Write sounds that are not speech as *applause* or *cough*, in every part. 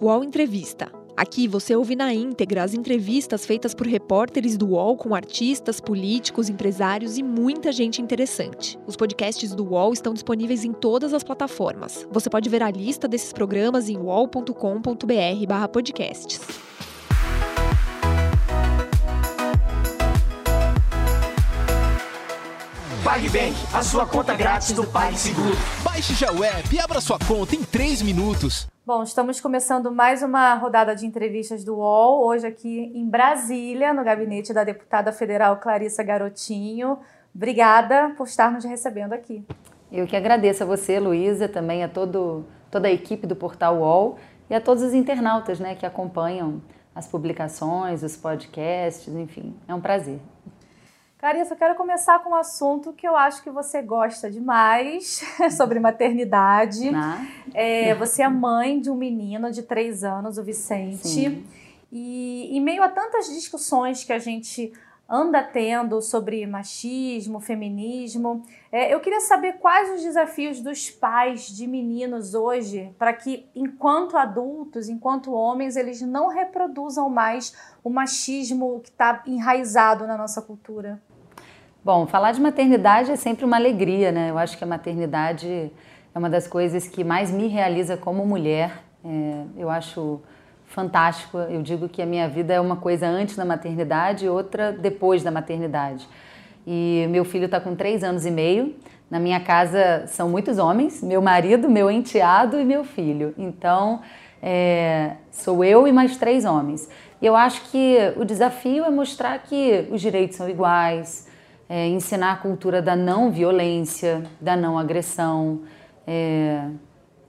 UOL Entrevista. Aqui você ouve na íntegra as entrevistas feitas por repórteres do UOL com artistas, políticos, empresários e muita gente interessante. Os podcasts do UOL estão disponíveis em todas as plataformas. Você pode ver a lista desses programas em uol.com.br/podcasts. PagBank, a sua conta grátis do PagSeguro. Baixe já o app e abra sua conta em 3 minutos. Bom, estamos começando mais uma rodada de entrevistas do UOL, hoje aqui em Brasília, no gabinete da deputada federal Clarissa Garotinho. Obrigada por estar nos recebendo aqui. Eu que agradeço a você, Luísa, também a todo, toda a equipe do Portal UOL e a todos os internautas né, que acompanham as publicações, os podcasts, enfim, é um prazer. Clarissa, eu quero começar com um assunto que eu acho que você gosta demais, *laughs* sobre maternidade. Ah. É, você é mãe de um menino de três anos, o Vicente. Sim. E em meio a tantas discussões que a gente anda tendo sobre machismo, feminismo, é, eu queria saber quais os desafios dos pais de meninos hoje para que, enquanto adultos, enquanto homens, eles não reproduzam mais o machismo que está enraizado na nossa cultura. Bom, falar de maternidade é sempre uma alegria, né? Eu acho que a maternidade é uma das coisas que mais me realiza como mulher. É, eu acho fantástico. Eu digo que a minha vida é uma coisa antes da maternidade e outra depois da maternidade. E meu filho está com três anos e meio. Na minha casa são muitos homens: meu marido, meu enteado e meu filho. Então, é, sou eu e mais três homens. E eu acho que o desafio é mostrar que os direitos são iguais, é, ensinar a cultura da não violência, da não agressão. É,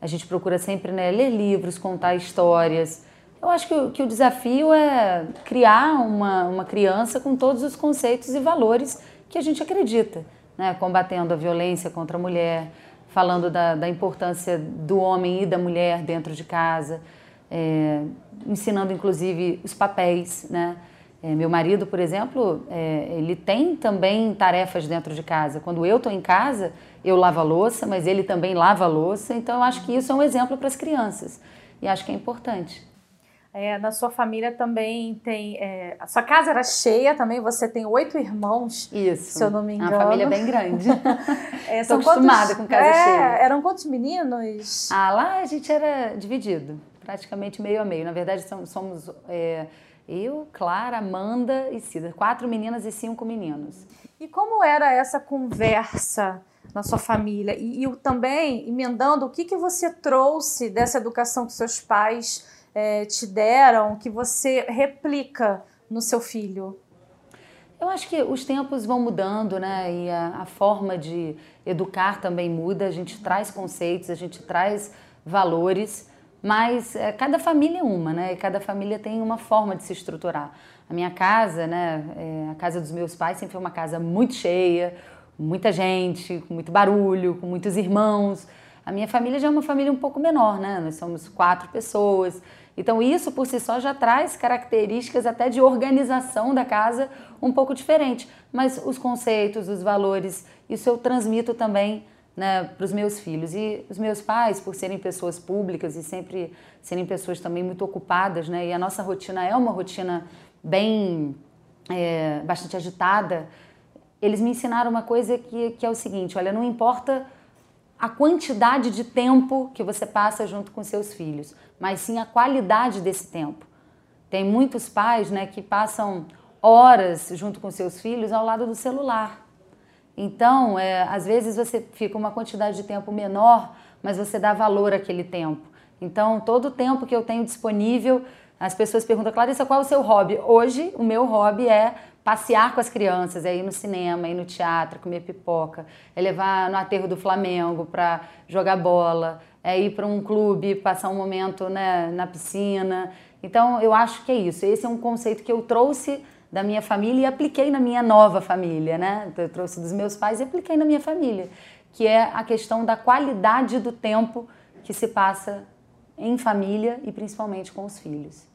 a gente procura sempre né, ler livros, contar histórias. Eu acho que, que o desafio é criar uma, uma criança com todos os conceitos e valores que a gente acredita, né? combatendo a violência contra a mulher, falando da, da importância do homem e da mulher dentro de casa, é, ensinando inclusive os papéis, né? É, meu marido, por exemplo, é, ele tem também tarefas dentro de casa. Quando eu estou em casa, eu lavo a louça, mas ele também lava a louça. Então, eu acho que isso é um exemplo para as crianças. E acho que é importante. É, na sua família também tem. É, a sua casa era cheia também, você tem oito irmãos. Isso. Se eu não me engano. Uma família bem grande. *laughs* é, Estou acostumada com casa é, cheia. Eram quantos meninos? Ah, lá a gente era dividido, praticamente meio a meio. Na verdade, somos. É, eu, Clara, Amanda e Cida. Quatro meninas e cinco meninos. E como era essa conversa na sua família? E, e também, emendando, o que, que você trouxe dessa educação que seus pais é, te deram, que você replica no seu filho? Eu acho que os tempos vão mudando, né? E a, a forma de educar também muda. A gente traz conceitos, a gente traz valores. Mas é, cada família é uma, né? E cada família tem uma forma de se estruturar. A minha casa, né? É, a casa dos meus pais sempre foi uma casa muito cheia, muita gente, com muito barulho, com muitos irmãos. A minha família já é uma família um pouco menor, né? Nós somos quatro pessoas. Então isso por si só já traz características até de organização da casa um pouco diferente. Mas os conceitos, os valores, isso eu transmito também né, para os meus filhos. E os meus pais, por serem pessoas públicas e sempre serem pessoas também muito ocupadas, né, e a nossa rotina é uma rotina bem, é, bastante agitada, eles me ensinaram uma coisa que, que é o seguinte: olha, não importa a quantidade de tempo que você passa junto com seus filhos, mas sim a qualidade desse tempo. Tem muitos pais né, que passam horas junto com seus filhos ao lado do celular. Então, é, às vezes você fica uma quantidade de tempo menor, mas você dá valor àquele tempo. Então, todo o tempo que eu tenho disponível, as pessoas perguntam, Clarissa, qual é o seu hobby? Hoje, o meu hobby é passear com as crianças, é ir no cinema, ir no teatro, comer pipoca, é levar no aterro do Flamengo para jogar bola, é ir para um clube, passar um momento né, na piscina. Então, eu acho que é isso. Esse é um conceito que eu trouxe da minha família e apliquei na minha nova família, né? Eu trouxe dos meus pais e apliquei na minha família, que é a questão da qualidade do tempo que se passa em família e principalmente com os filhos.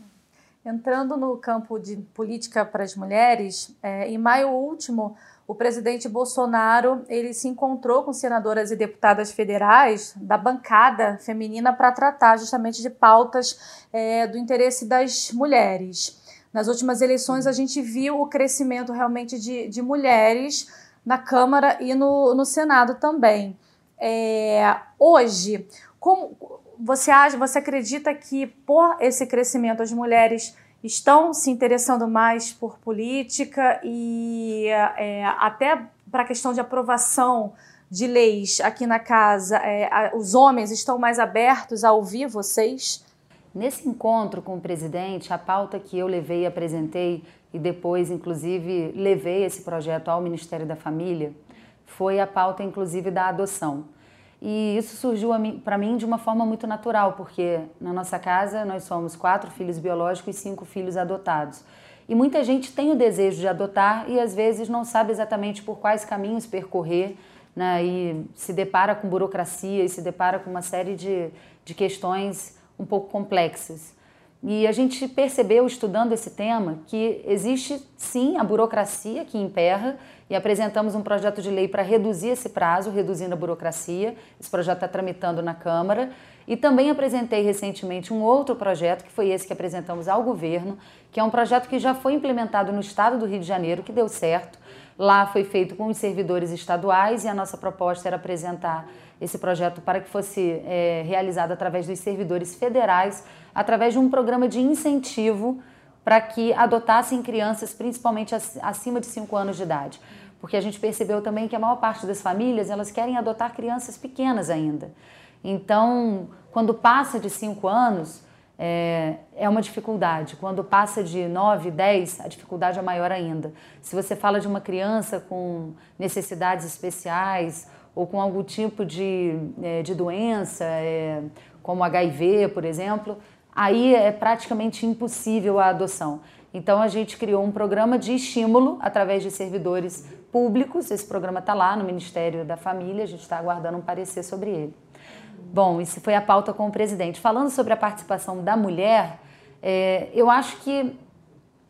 Entrando no campo de política para as mulheres, é, em maio último, o presidente Bolsonaro ele se encontrou com senadoras e deputadas federais da bancada feminina para tratar justamente de pautas é, do interesse das mulheres. Nas últimas eleições, a gente viu o crescimento realmente de, de mulheres na Câmara e no, no Senado também. É, hoje, como você acha, você acredita que por esse crescimento as mulheres estão se interessando mais por política e é, até para a questão de aprovação de leis aqui na casa, é, os homens estão mais abertos a ouvir vocês? Nesse encontro com o presidente, a pauta que eu levei apresentei e depois, inclusive, levei esse projeto ao Ministério da Família foi a pauta, inclusive, da adoção. E isso surgiu para mim de uma forma muito natural, porque na nossa casa nós somos quatro filhos biológicos e cinco filhos adotados. E muita gente tem o desejo de adotar e às vezes não sabe exatamente por quais caminhos percorrer, né? e se depara com burocracia e se depara com uma série de, de questões um pouco complexas. E a gente percebeu, estudando esse tema, que existe sim a burocracia que emperra e apresentamos um projeto de lei para reduzir esse prazo, reduzindo a burocracia. Esse projeto está tramitando na Câmara. E também apresentei recentemente um outro projeto, que foi esse que apresentamos ao governo, que é um projeto que já foi implementado no estado do Rio de Janeiro, que deu certo. Lá foi feito com os servidores estaduais e a nossa proposta era apresentar esse projeto para que fosse é, realizado através dos servidores federais, através de um programa de incentivo para que adotassem crianças, principalmente acima de 5 anos de idade. Porque a gente percebeu também que a maior parte das famílias elas querem adotar crianças pequenas ainda. Então, quando passa de 5 anos, é, é, uma dificuldade. Quando passa de 9, 10, a dificuldade é maior ainda. Se você fala de uma criança com necessidades especiais ou com algum tipo de, é, de doença, é, como HIV, por exemplo, aí é praticamente impossível a adoção. Então a gente criou um programa de estímulo através de servidores públicos. Esse programa está lá no Ministério da Família, a gente está aguardando um parecer sobre ele. Bom, isso foi a pauta com o presidente. Falando sobre a participação da mulher, é, eu acho que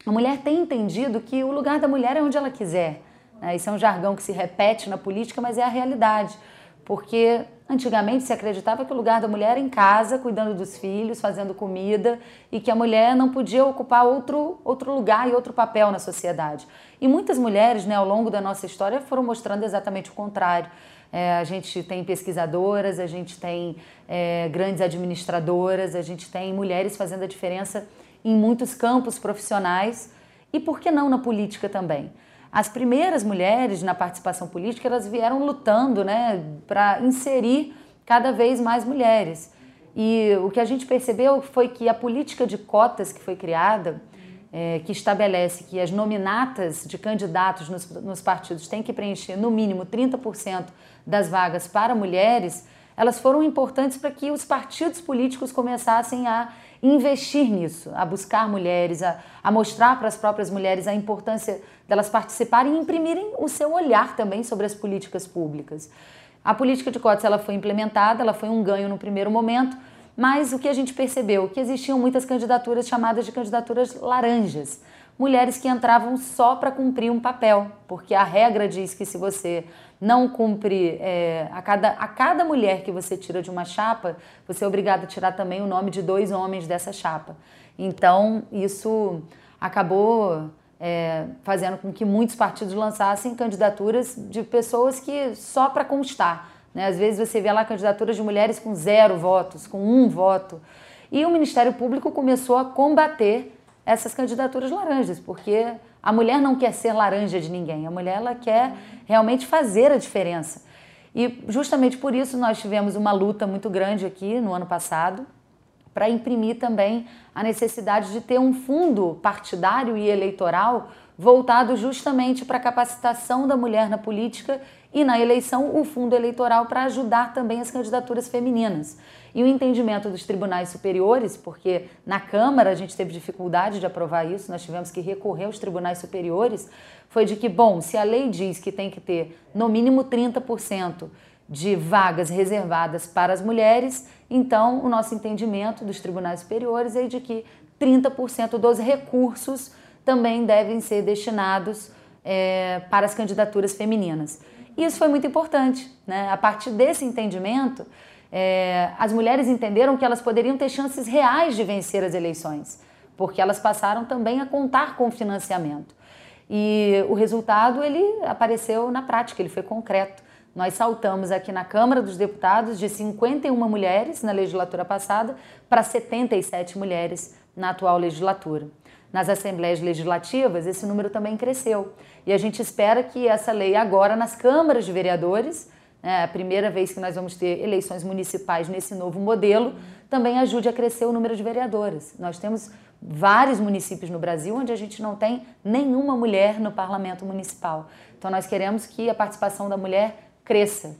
a mulher tem entendido que o lugar da mulher é onde ela quiser. Né? Isso é um jargão que se repete na política, mas é a realidade. Porque antigamente se acreditava que o lugar da mulher era em casa, cuidando dos filhos, fazendo comida, e que a mulher não podia ocupar outro, outro lugar e outro papel na sociedade. E muitas mulheres, né, ao longo da nossa história, foram mostrando exatamente o contrário. É, a gente tem pesquisadoras, a gente tem é, grandes administradoras, a gente tem mulheres fazendo a diferença em muitos campos profissionais e, por que não, na política também. As primeiras mulheres na participação política, elas vieram lutando né, para inserir cada vez mais mulheres. E o que a gente percebeu foi que a política de cotas que foi criada, é, que estabelece que as nominatas de candidatos nos, nos partidos têm que preencher no mínimo 30% das vagas para mulheres, elas foram importantes para que os partidos políticos começassem a investir nisso, a buscar mulheres, a, a mostrar para as próprias mulheres a importância delas participarem e imprimirem o seu olhar também sobre as políticas públicas. A política de cotas ela foi implementada, ela foi um ganho no primeiro momento, mas o que a gente percebeu? Que existiam muitas candidaturas chamadas de candidaturas laranjas. Mulheres que entravam só para cumprir um papel, porque a regra diz que se você não cumpre é, a, cada, a cada mulher que você tira de uma chapa, você é obrigado a tirar também o nome de dois homens dessa chapa. Então, isso acabou é, fazendo com que muitos partidos lançassem candidaturas de pessoas que só para constar. Né? Às vezes você vê lá candidaturas de mulheres com zero votos, com um voto. E o Ministério Público começou a combater essas candidaturas laranjas, porque a mulher não quer ser laranja de ninguém, a mulher ela quer realmente fazer a diferença. E justamente por isso nós tivemos uma luta muito grande aqui no ano passado para imprimir também a necessidade de ter um fundo partidário e eleitoral voltado justamente para a capacitação da mulher na política e na eleição o fundo eleitoral para ajudar também as candidaturas femininas. E o entendimento dos tribunais superiores, porque na Câmara a gente teve dificuldade de aprovar isso, nós tivemos que recorrer aos tribunais superiores, foi de que, bom, se a lei diz que tem que ter no mínimo 30% de vagas reservadas para as mulheres, então o nosso entendimento dos tribunais superiores é de que 30% dos recursos também devem ser destinados é, para as candidaturas femininas. E isso foi muito importante. Né? A partir desse entendimento, é, as mulheres entenderam que elas poderiam ter chances reais de vencer as eleições, porque elas passaram também a contar com financiamento. E o resultado ele apareceu na prática, ele foi concreto. Nós saltamos aqui na Câmara dos Deputados de 51 mulheres na legislatura passada para 77 mulheres na atual legislatura. Nas assembleias legislativas, esse número também cresceu. E a gente espera que essa lei, agora nas câmaras de vereadores, é a primeira vez que nós vamos ter eleições municipais nesse novo modelo, também ajude a crescer o número de vereadores. Nós temos vários municípios no Brasil onde a gente não tem nenhuma mulher no parlamento municipal. Então nós queremos que a participação da mulher cresça.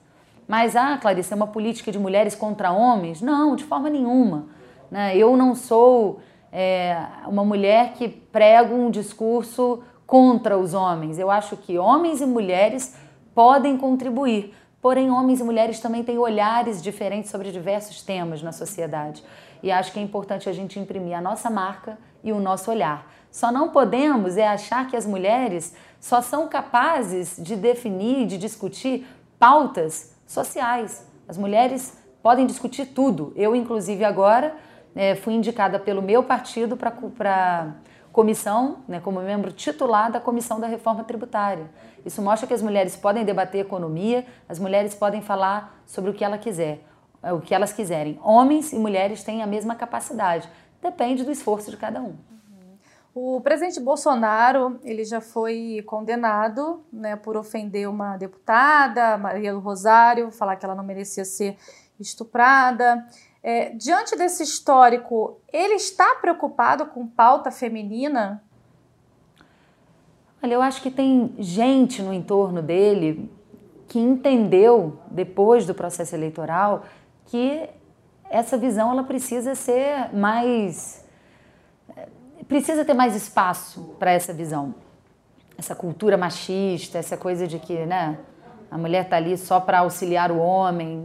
Mas, ah, Clarice, é uma política de mulheres contra homens? Não, de forma nenhuma. Né? Eu não sou é, uma mulher que prega um discurso contra os homens. Eu acho que homens e mulheres podem contribuir. Porém, homens e mulheres também têm olhares diferentes sobre diversos temas na sociedade. E acho que é importante a gente imprimir a nossa marca e o nosso olhar. Só não podemos é achar que as mulheres só são capazes de definir, de discutir pautas sociais. As mulheres podem discutir tudo. Eu, inclusive, agora é, fui indicada pelo meu partido para comissão, né, como membro titular da Comissão da Reforma Tributária. Isso mostra que as mulheres podem debater economia, as mulheres podem falar sobre o que ela quiser, é, o que elas quiserem. Homens e mulheres têm a mesma capacidade. Depende do esforço de cada um. O presidente Bolsonaro ele já foi condenado né, por ofender uma deputada, Maria do Rosário, falar que ela não merecia ser estuprada. É, diante desse histórico, ele está preocupado com pauta feminina? Olha, eu acho que tem gente no entorno dele que entendeu, depois do processo eleitoral, que essa visão ela precisa ser mais. Precisa ter mais espaço para essa visão. Essa cultura machista, essa coisa de que né, a mulher está ali só para auxiliar o homem,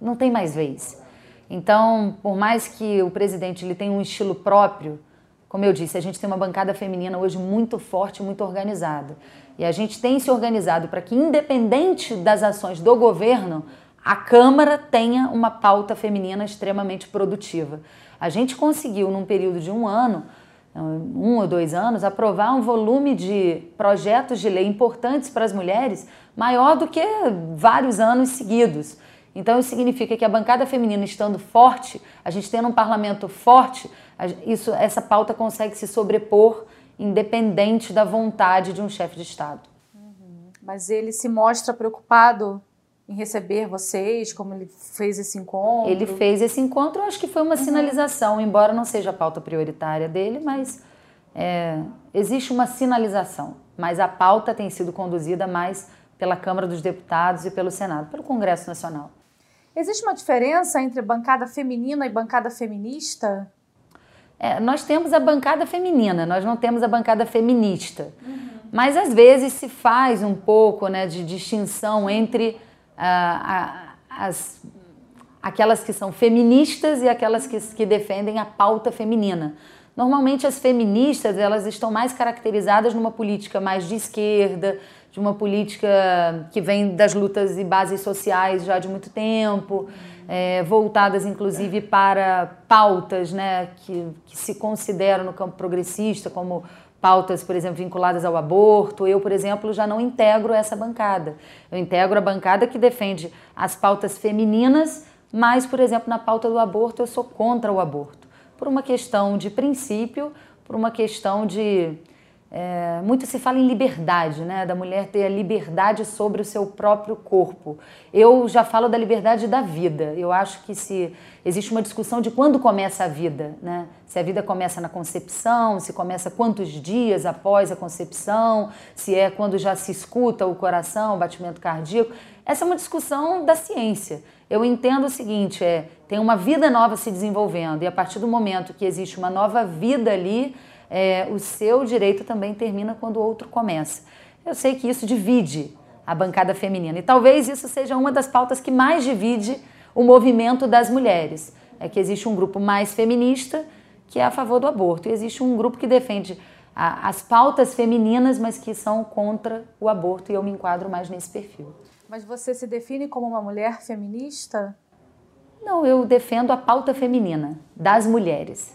não tem mais vez. Então, por mais que o presidente ele tenha um estilo próprio, como eu disse, a gente tem uma bancada feminina hoje muito forte, muito organizada. E a gente tem se organizado para que, independente das ações do governo, a Câmara tenha uma pauta feminina extremamente produtiva. A gente conseguiu, num período de um ano, um ou dois anos, aprovar um volume de projetos de lei importantes para as mulheres maior do que vários anos seguidos. Então, isso significa que a bancada feminina estando forte, a gente tendo um parlamento forte, isso, essa pauta consegue se sobrepor independente da vontade de um chefe de Estado. Uhum. Mas ele se mostra preocupado em receber vocês, como ele fez esse encontro? Ele fez esse encontro, acho que foi uma uhum. sinalização, embora não seja a pauta prioritária dele, mas é, existe uma sinalização. Mas a pauta tem sido conduzida mais pela Câmara dos Deputados e pelo Senado, pelo Congresso Nacional. Existe uma diferença entre bancada feminina e bancada feminista? É, nós temos a bancada feminina, nós não temos a bancada feminista. Uhum. Mas às vezes se faz um pouco né, de distinção entre ah, as, aquelas que são feministas e aquelas que, que defendem a pauta feminina. Normalmente as feministas elas estão mais caracterizadas numa política mais de esquerda, de uma política que vem das lutas e bases sociais já de muito tempo, é, voltadas inclusive para pautas né, que, que se consideram no campo progressista, como pautas, por exemplo, vinculadas ao aborto. Eu, por exemplo, já não integro essa bancada. Eu integro a bancada que defende as pautas femininas, mas, por exemplo, na pauta do aborto, eu sou contra o aborto. Por uma questão de princípio, por uma questão de é, muito se fala em liberdade, né? Da mulher ter a liberdade sobre o seu próprio corpo. Eu já falo da liberdade da vida. Eu acho que se existe uma discussão de quando começa a vida, né? Se a vida começa na concepção, se começa quantos dias após a concepção, se é quando já se escuta o coração, o batimento cardíaco. Essa é uma discussão da ciência. Eu entendo o seguinte, é, tem uma vida nova se desenvolvendo e a partir do momento que existe uma nova vida ali, é, o seu direito também termina quando o outro começa. Eu sei que isso divide a bancada feminina e talvez isso seja uma das pautas que mais divide o movimento das mulheres. É que existe um grupo mais feminista que é a favor do aborto. E existe um grupo que defende a, as pautas femininas, mas que são contra o aborto, e eu me enquadro mais nesse perfil. Mas você se define como uma mulher feminista? Não, eu defendo a pauta feminina das mulheres.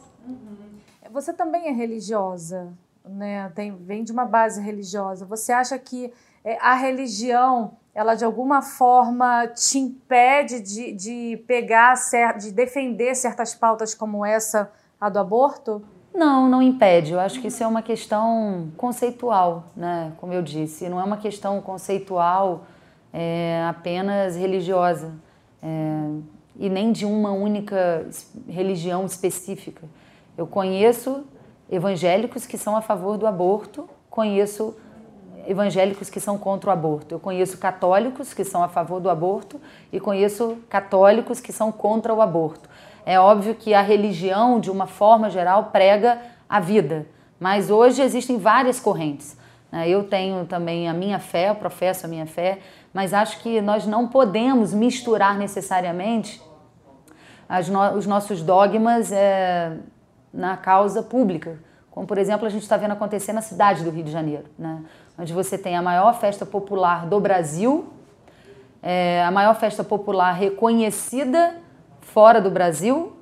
Você também é religiosa, né? Tem, vem de uma base religiosa. Você acha que é, a religião, ela de alguma forma te impede de, de pegar, de defender certas pautas como essa, a do aborto? Não, não impede. Eu acho que isso é uma questão conceitual, né? Como eu disse, não é uma questão conceitual é, apenas religiosa. É, e nem de uma única religião específica. Eu conheço evangélicos que são a favor do aborto, conheço evangélicos que são contra o aborto. Eu conheço católicos que são a favor do aborto e conheço católicos que são contra o aborto. É óbvio que a religião, de uma forma geral, prega a vida, mas hoje existem várias correntes. Né? Eu tenho também a minha fé, eu professo a minha fé, mas acho que nós não podemos misturar necessariamente os nossos dogmas é, na causa pública. Como, por exemplo, a gente está vendo acontecer na cidade do Rio de Janeiro, né? onde você tem a maior festa popular do Brasil, é, a maior festa popular reconhecida fora do Brasil,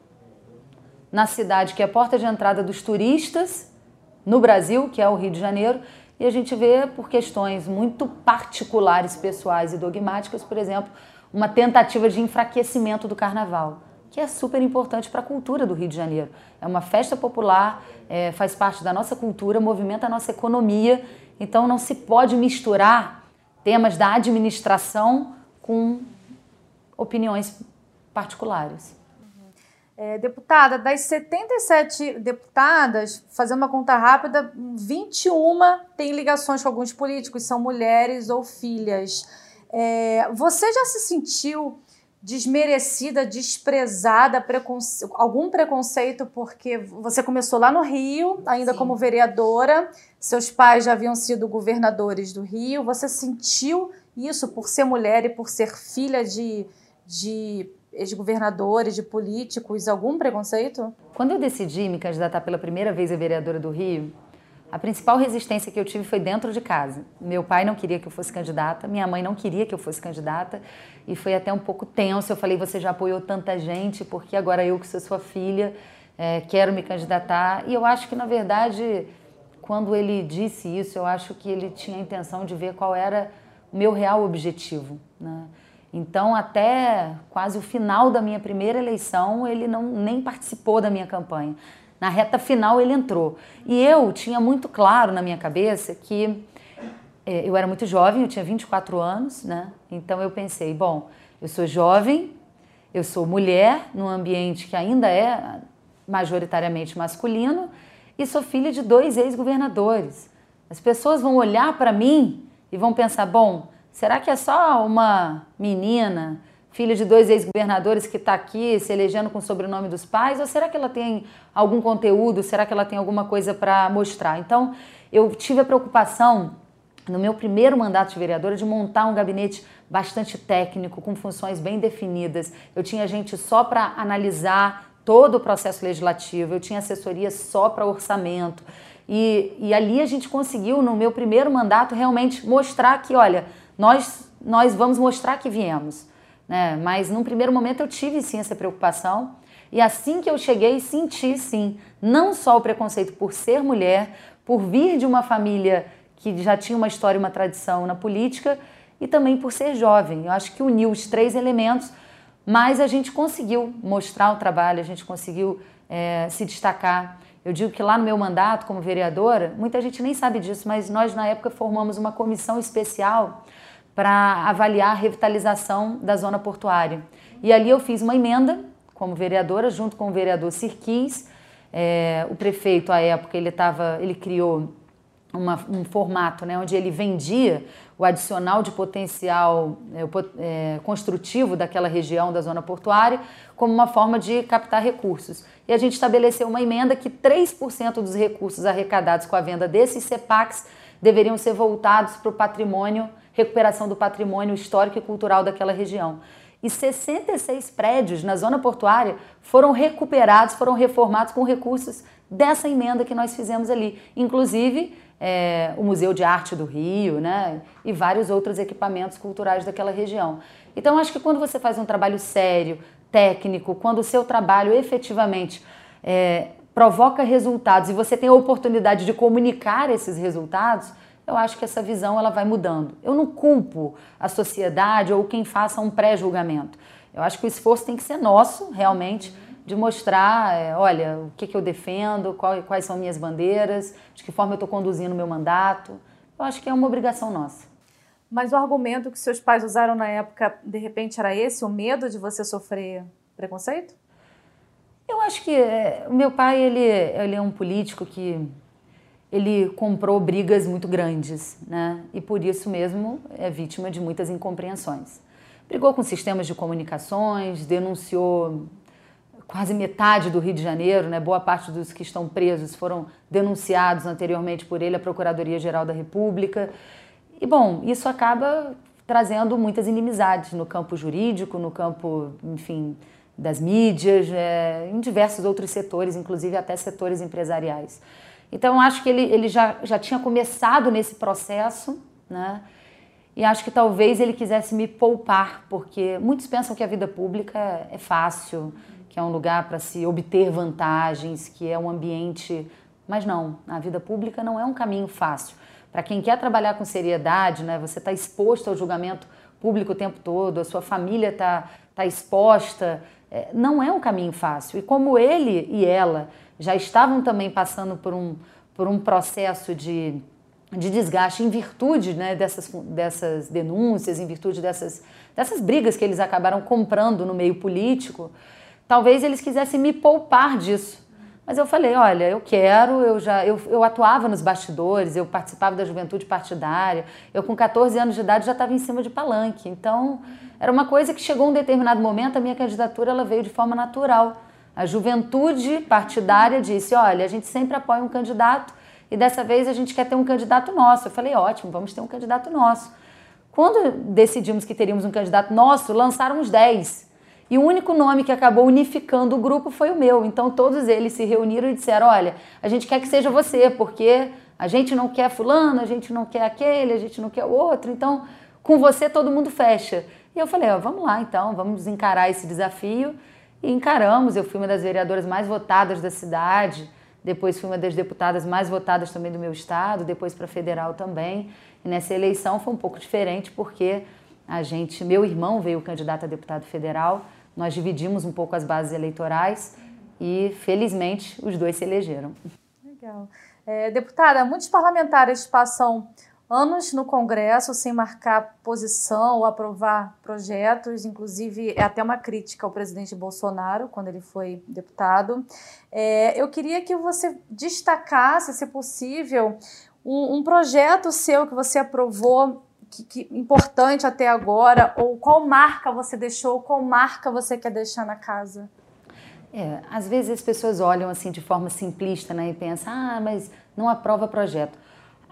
na cidade que é a porta de entrada dos turistas no Brasil, que é o Rio de Janeiro, e a gente vê por questões muito particulares, pessoais e dogmáticas, por exemplo, uma tentativa de enfraquecimento do carnaval, que é super importante para a cultura do Rio de Janeiro. É uma festa popular, é, faz parte da nossa cultura, movimenta a nossa economia, então não se pode misturar temas da administração com opiniões particulares. É, deputada, das 77 deputadas, fazendo uma conta rápida, 21 têm ligações com alguns políticos, são mulheres ou filhas. É, você já se sentiu desmerecida, desprezada, preconce... algum preconceito porque você começou lá no Rio, ainda Sim. como vereadora, seus pais já haviam sido governadores do Rio. Você sentiu isso por ser mulher e por ser filha de, de de governadores, de políticos, algum preconceito? Quando eu decidi me candidatar pela primeira vez a vereadora do Rio, a principal resistência que eu tive foi dentro de casa. Meu pai não queria que eu fosse candidata, minha mãe não queria que eu fosse candidata e foi até um pouco tenso. Eu falei: você já apoiou tanta gente, porque agora eu, que sou sua filha, é, quero me candidatar. E eu acho que, na verdade, quando ele disse isso, eu acho que ele tinha a intenção de ver qual era o meu real objetivo. Né? Então, até quase o final da minha primeira eleição, ele não nem participou da minha campanha. Na reta final, ele entrou. E eu tinha muito claro na minha cabeça que é, eu era muito jovem, eu tinha 24 anos, né? Então, eu pensei: bom, eu sou jovem, eu sou mulher, num ambiente que ainda é majoritariamente masculino, e sou filha de dois ex-governadores. As pessoas vão olhar para mim e vão pensar: bom Será que é só uma menina, filha de dois ex-governadores que está aqui se elegendo com o sobrenome dos pais? Ou será que ela tem algum conteúdo? Será que ela tem alguma coisa para mostrar? Então, eu tive a preocupação no meu primeiro mandato de vereadora de montar um gabinete bastante técnico, com funções bem definidas. Eu tinha gente só para analisar todo o processo legislativo, eu tinha assessoria só para orçamento. E, e ali a gente conseguiu, no meu primeiro mandato, realmente mostrar que, olha, nós, nós vamos mostrar que viemos. Né? Mas num primeiro momento eu tive sim essa preocupação. E assim que eu cheguei, senti sim, não só o preconceito por ser mulher, por vir de uma família que já tinha uma história e uma tradição na política, e também por ser jovem. Eu acho que uniu os três elementos, mas a gente conseguiu mostrar o trabalho, a gente conseguiu é, se destacar. Eu digo que lá no meu mandato como vereadora, muita gente nem sabe disso, mas nós na época formamos uma comissão especial para avaliar a revitalização da zona portuária. E ali eu fiz uma emenda como vereadora, junto com o vereador Sirquis. É, o prefeito, à época, ele, tava, ele criou uma, um formato né, onde ele vendia o adicional de potencial é, é, construtivo daquela região da zona portuária como uma forma de captar recursos. E a gente estabeleceu uma emenda que 3% dos recursos arrecadados com a venda desses CEPACs deveriam ser voltados para o patrimônio recuperação do patrimônio histórico e cultural daquela região. E 66 prédios na zona portuária foram recuperados, foram reformados com recursos dessa emenda que nós fizemos ali. Inclusive, é, o Museu de Arte do Rio, né? E vários outros equipamentos culturais daquela região. Então, acho que quando você faz um trabalho sério, técnico, quando o seu trabalho efetivamente é, provoca resultados e você tem a oportunidade de comunicar esses resultados, eu acho que essa visão ela vai mudando. Eu não culpo a sociedade ou quem faça um pré-julgamento. Eu acho que o esforço tem que ser nosso, realmente, de mostrar, é, olha, o que, que eu defendo, qual, quais são minhas bandeiras, de que forma eu estou conduzindo o meu mandato. Eu acho que é uma obrigação nossa. Mas o argumento que seus pais usaram na época, de repente, era esse, o medo de você sofrer preconceito? Eu acho que é, o meu pai, ele, ele é um político que ele comprou brigas muito grandes, né? E por isso mesmo é vítima de muitas incompreensões. Brigou com sistemas de comunicações, denunciou quase metade do Rio de Janeiro, né? Boa parte dos que estão presos foram denunciados anteriormente por ele à Procuradoria-Geral da República. E bom, isso acaba trazendo muitas inimizades no campo jurídico, no campo, enfim, das mídias, é, em diversos outros setores, inclusive até setores empresariais. Então, acho que ele, ele já, já tinha começado nesse processo, né? E acho que talvez ele quisesse me poupar, porque muitos pensam que a vida pública é fácil, que é um lugar para se obter vantagens, que é um ambiente. Mas não, a vida pública não é um caminho fácil. Para quem quer trabalhar com seriedade, né, você está exposto ao julgamento público o tempo todo, a sua família está tá exposta, é, não é um caminho fácil. E como ele e ela já estavam também passando por um, por um processo de, de desgaste em virtude né, dessas, dessas denúncias, em virtude dessas, dessas brigas que eles acabaram comprando no meio político, talvez eles quisessem me poupar disso. Mas eu falei, olha, eu quero, eu já eu, eu atuava nos bastidores, eu participava da juventude partidária, eu com 14 anos de idade já estava em cima de palanque. Então, era uma coisa que chegou um determinado momento, a minha candidatura ela veio de forma natural. A juventude partidária disse: olha, a gente sempre apoia um candidato e dessa vez a gente quer ter um candidato nosso. Eu falei: ótimo, vamos ter um candidato nosso. Quando decidimos que teríamos um candidato nosso, lançaram uns 10. E o único nome que acabou unificando o grupo foi o meu. Então todos eles se reuniram e disseram: olha, a gente quer que seja você, porque a gente não quer fulano, a gente não quer aquele, a gente não quer o outro. Então, com você todo mundo fecha. E eu falei: oh, vamos lá então, vamos encarar esse desafio. E encaramos. Eu fui uma das vereadoras mais votadas da cidade, depois fui uma das deputadas mais votadas também do meu estado, depois para federal também. E nessa eleição foi um pouco diferente porque a gente, meu irmão veio candidato a deputado federal nós dividimos um pouco as bases eleitorais e, felizmente, os dois se elegeram. Legal. É, deputada, muitos parlamentares passam anos no Congresso sem marcar posição ou aprovar projetos, inclusive é até uma crítica ao presidente Bolsonaro quando ele foi deputado. É, eu queria que você destacasse, se possível, um, um projeto seu que você aprovou que, que, importante até agora? Ou qual marca você deixou? Qual marca você quer deixar na casa? É, às vezes as pessoas olham assim de forma simplista né, e pensam, ah, mas não aprova projeto.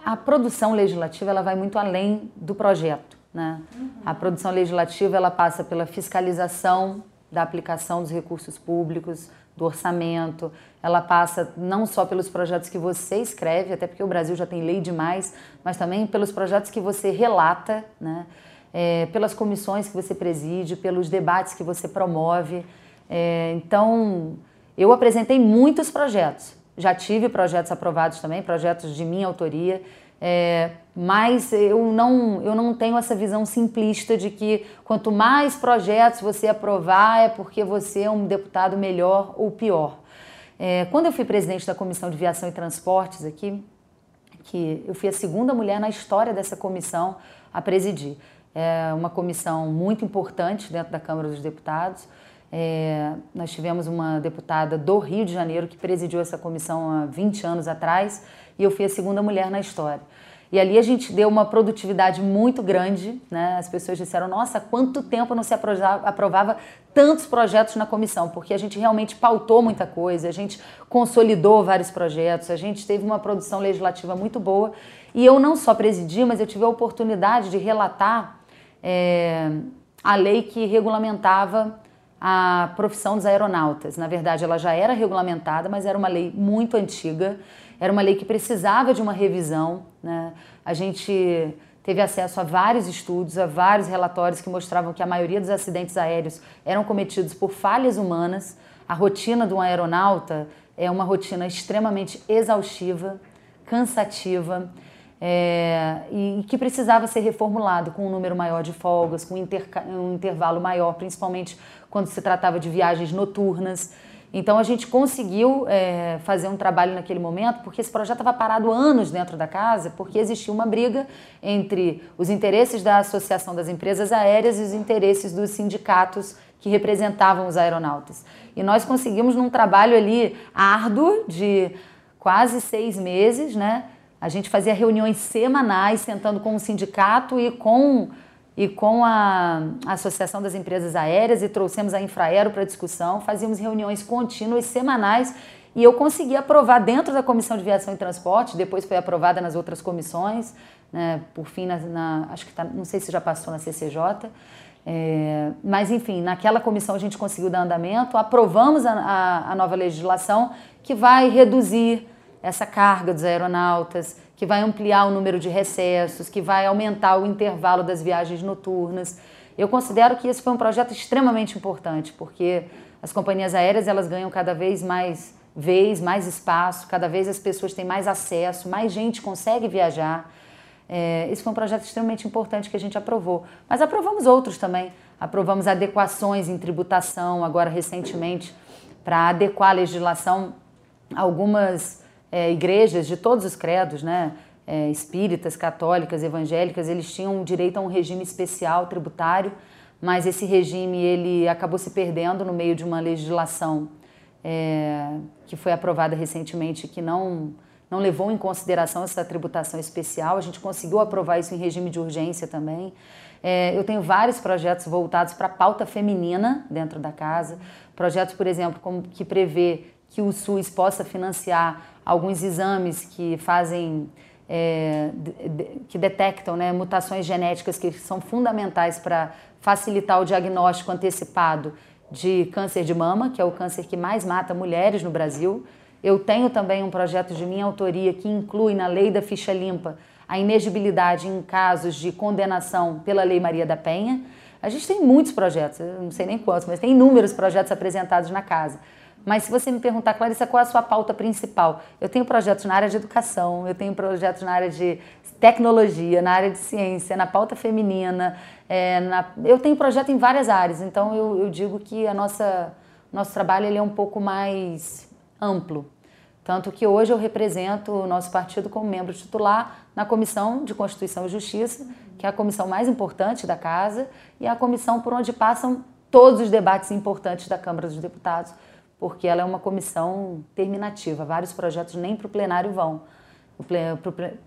A produção legislativa ela vai muito além do projeto. Né? Uhum. A produção legislativa ela passa pela fiscalização da aplicação dos recursos públicos, do orçamento, ela passa não só pelos projetos que você escreve, até porque o Brasil já tem lei demais, mas também pelos projetos que você relata, né? É, pelas comissões que você preside, pelos debates que você promove. É, então, eu apresentei muitos projetos. Já tive projetos aprovados também, projetos de minha autoria. É, mas eu não, eu não tenho essa visão simplista de que quanto mais projetos você aprovar é porque você é um deputado melhor ou pior. É, quando eu fui presidente da Comissão de Viação e Transportes aqui, que eu fui a segunda mulher na história dessa comissão a presidir. É uma comissão muito importante dentro da Câmara dos Deputados. É, nós tivemos uma deputada do Rio de Janeiro que presidiu essa comissão há 20 anos atrás e eu fui a segunda mulher na história. E ali a gente deu uma produtividade muito grande, né? As pessoas disseram: "Nossa, quanto tempo não se aprovava tantos projetos na comissão?" Porque a gente realmente pautou muita coisa, a gente consolidou vários projetos, a gente teve uma produção legislativa muito boa. E eu não só presidi, mas eu tive a oportunidade de relatar é, a lei que regulamentava a profissão dos aeronautas. Na verdade, ela já era regulamentada, mas era uma lei muito antiga, era uma lei que precisava de uma revisão. Né? A gente teve acesso a vários estudos, a vários relatórios que mostravam que a maioria dos acidentes aéreos eram cometidos por falhas humanas. A rotina de um aeronauta é uma rotina extremamente exaustiva, cansativa é, e, que precisava ser reformulado com um número maior de folgas, com um intervalo maior, principalmente quando se tratava de viagens noturnas. Então a gente conseguiu é, fazer um trabalho naquele momento, porque esse projeto estava parado anos dentro da casa, porque existia uma briga entre os interesses da Associação das Empresas Aéreas e os interesses dos sindicatos que representavam os aeronautas. E nós conseguimos, num trabalho ali árduo de quase seis meses, né? A gente fazia reuniões semanais, sentando com o sindicato e com, e com a Associação das Empresas Aéreas e trouxemos a Infraero para discussão. Fazíamos reuniões contínuas, semanais, e eu consegui aprovar dentro da Comissão de Viação e Transporte, depois foi aprovada nas outras comissões, né, por fim, na, na, acho que tá, não sei se já passou na CCJ, é, mas enfim, naquela comissão a gente conseguiu dar andamento, aprovamos a, a, a nova legislação que vai reduzir essa carga dos aeronautas, que vai ampliar o número de recessos, que vai aumentar o intervalo das viagens noturnas. Eu considero que esse foi um projeto extremamente importante, porque as companhias aéreas elas ganham cada vez mais vez, mais espaço, cada vez as pessoas têm mais acesso, mais gente consegue viajar. É, esse foi um projeto extremamente importante que a gente aprovou. Mas aprovamos outros também. Aprovamos adequações em tributação, agora recentemente, para adequar a legislação a algumas é, igrejas de todos os credos, né? É, espíritas, católicas, evangélicas, eles tinham direito a um regime especial tributário, mas esse regime ele acabou se perdendo no meio de uma legislação é, que foi aprovada recentemente que não não levou em consideração essa tributação especial. A gente conseguiu aprovar isso em regime de urgência também. É, eu tenho vários projetos voltados para a pauta feminina dentro da casa. Projetos, por exemplo, como que prevê que o SUS possa financiar alguns exames que fazem é, que detectam né, mutações genéticas que são fundamentais para facilitar o diagnóstico antecipado de câncer de mama, que é o câncer que mais mata mulheres no Brasil. Eu tenho também um projeto de minha autoria que inclui na lei da ficha limpa a inegibilidade em casos de condenação pela Lei Maria da Penha. A gente tem muitos projetos, não sei nem quantos, mas tem inúmeros projetos apresentados na casa. Mas se você me perguntar, Clarissa, qual é a sua pauta principal? Eu tenho projetos na área de educação, eu tenho projetos na área de tecnologia, na área de ciência, na pauta feminina, é, na... eu tenho projeto em várias áreas. Então eu, eu digo que a nossa nosso trabalho ele é um pouco mais amplo. Tanto que hoje eu represento o nosso partido como membro titular na Comissão de Constituição e Justiça, que é a comissão mais importante da Casa e é a comissão por onde passam todos os debates importantes da Câmara dos Deputados porque ela é uma comissão terminativa. Vários projetos nem para o plenário vão.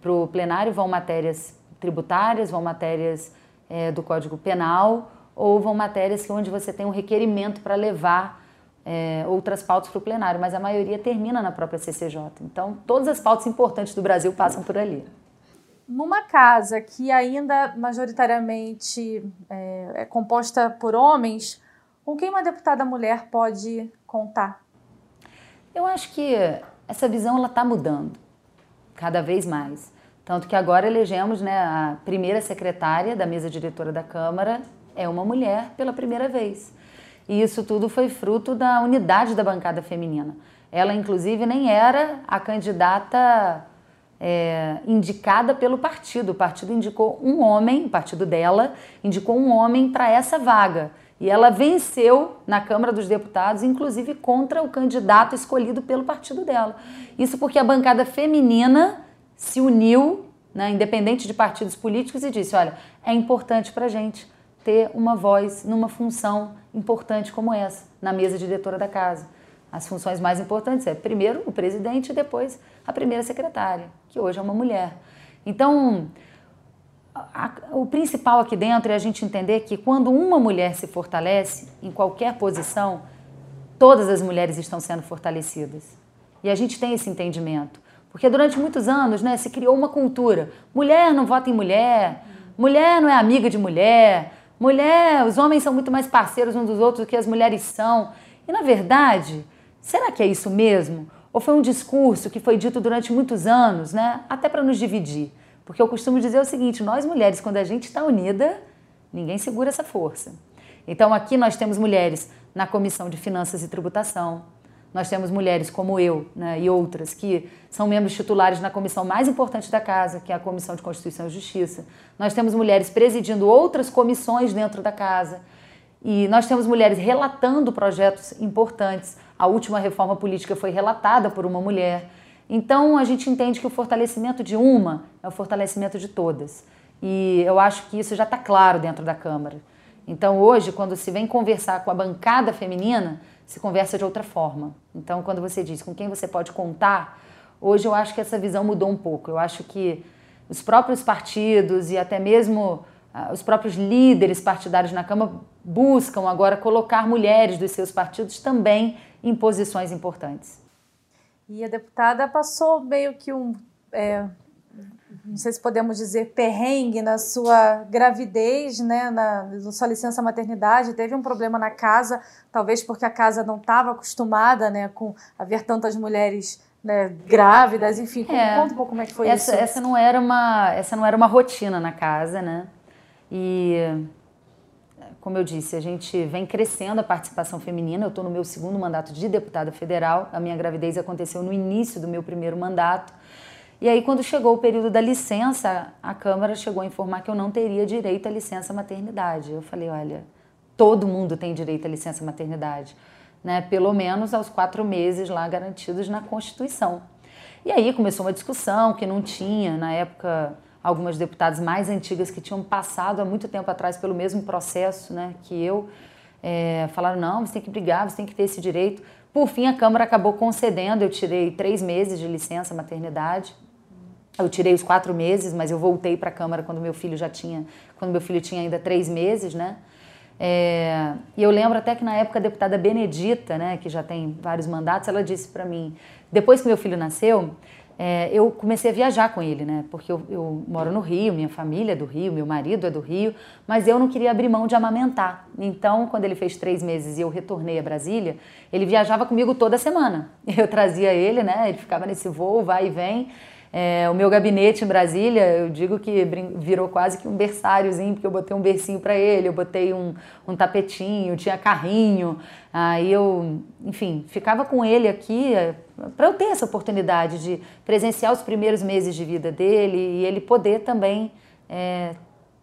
Para o plenário vão matérias tributárias, vão matérias é, do Código Penal ou vão matérias onde você tem um requerimento para levar é, outras pautas para o plenário, mas a maioria termina na própria CCJ. Então, todas as pautas importantes do Brasil passam por ali. Numa casa que ainda majoritariamente é, é composta por homens, com quem uma deputada mulher pode contar? Eu acho que essa visão ela está mudando cada vez mais. Tanto que agora elegemos né, a primeira secretária da mesa diretora da Câmara é uma mulher pela primeira vez. E isso tudo foi fruto da unidade da bancada feminina. Ela, inclusive, nem era a candidata é, indicada pelo partido. O partido indicou um homem, o partido dela, indicou um homem para essa vaga. E ela venceu na Câmara dos Deputados, inclusive contra o candidato escolhido pelo partido dela. Isso porque a bancada feminina se uniu, né, independente de partidos políticos, e disse: olha, é importante para a gente ter uma voz numa função importante como essa, na mesa diretora da casa. As funções mais importantes é, primeiro, o presidente e depois a primeira secretária, que hoje é uma mulher. Então, a, o principal aqui dentro é a gente entender que quando uma mulher se fortalece em qualquer posição, todas as mulheres estão sendo fortalecidas. E a gente tem esse entendimento. Porque durante muitos anos né, se criou uma cultura: mulher não vota em mulher, mulher não é amiga de mulher, mulher, os homens são muito mais parceiros uns dos outros do que as mulheres são. E na verdade, será que é isso mesmo? Ou foi um discurso que foi dito durante muitos anos, né? Até para nos dividir. Porque eu costumo dizer o seguinte: nós mulheres, quando a gente está unida, ninguém segura essa força. Então aqui nós temos mulheres na Comissão de Finanças e Tributação, nós temos mulheres como eu né, e outras que são membros titulares na comissão mais importante da casa, que é a Comissão de Constituição e Justiça. Nós temos mulheres presidindo outras comissões dentro da casa. E nós temos mulheres relatando projetos importantes. A última reforma política foi relatada por uma mulher. Então a gente entende que o fortalecimento de uma é o fortalecimento de todas. E eu acho que isso já está claro dentro da Câmara. Então hoje, quando se vem conversar com a bancada feminina, se conversa de outra forma. Então, quando você diz com quem você pode contar, hoje eu acho que essa visão mudou um pouco. Eu acho que os próprios partidos e até mesmo uh, os próprios líderes partidários na Câmara buscam agora colocar mulheres dos seus partidos também em posições importantes. E a deputada passou meio que um é, não sei se podemos dizer, perrengue na sua gravidez, né, na, na sua licença maternidade, teve um problema na casa, talvez porque a casa não estava acostumada, né, com haver tantas mulheres né, grávidas, enfim, é, conta um pouco como é que foi essa, isso. Essa não era uma, essa não era uma rotina na casa, né? E como eu disse, a gente vem crescendo a participação feminina. Eu estou no meu segundo mandato de deputada federal. A minha gravidez aconteceu no início do meu primeiro mandato. E aí, quando chegou o período da licença, a Câmara chegou a informar que eu não teria direito à licença maternidade. Eu falei, olha, todo mundo tem direito à licença maternidade, né? Pelo menos aos quatro meses lá garantidos na Constituição. E aí começou uma discussão que não tinha, na época, algumas deputadas mais antigas que tinham passado há muito tempo atrás pelo mesmo processo né, que eu, é, falaram, não, você tem que brigar, você tem que ter esse direito. Por fim, a Câmara acabou concedendo, eu tirei três meses de licença maternidade, eu tirei os quatro meses, mas eu voltei para a Câmara quando meu filho já tinha, quando meu filho tinha ainda três meses, né? É, e eu lembro até que na época a deputada Benedita, né, que já tem vários mandatos, ela disse para mim, depois que meu filho nasceu, é, eu comecei a viajar com ele, né? Porque eu, eu, moro no Rio, minha família é do Rio, meu marido é do Rio, mas eu não queria abrir mão de amamentar. Então, quando ele fez três meses e eu retornei a Brasília, ele viajava comigo toda semana. *laughs* Eu trazia ele, né? Ele ficava nesse voo, vai e vem. É, o meu gabinete em Brasília, eu digo que virou quase que um berçáriozinho, porque eu botei um bercinho para ele, eu botei um, um tapetinho, tinha carrinho, aí eu, enfim, ficava com ele aqui é, para eu ter essa oportunidade de presenciar os primeiros meses de vida dele e ele poder também é,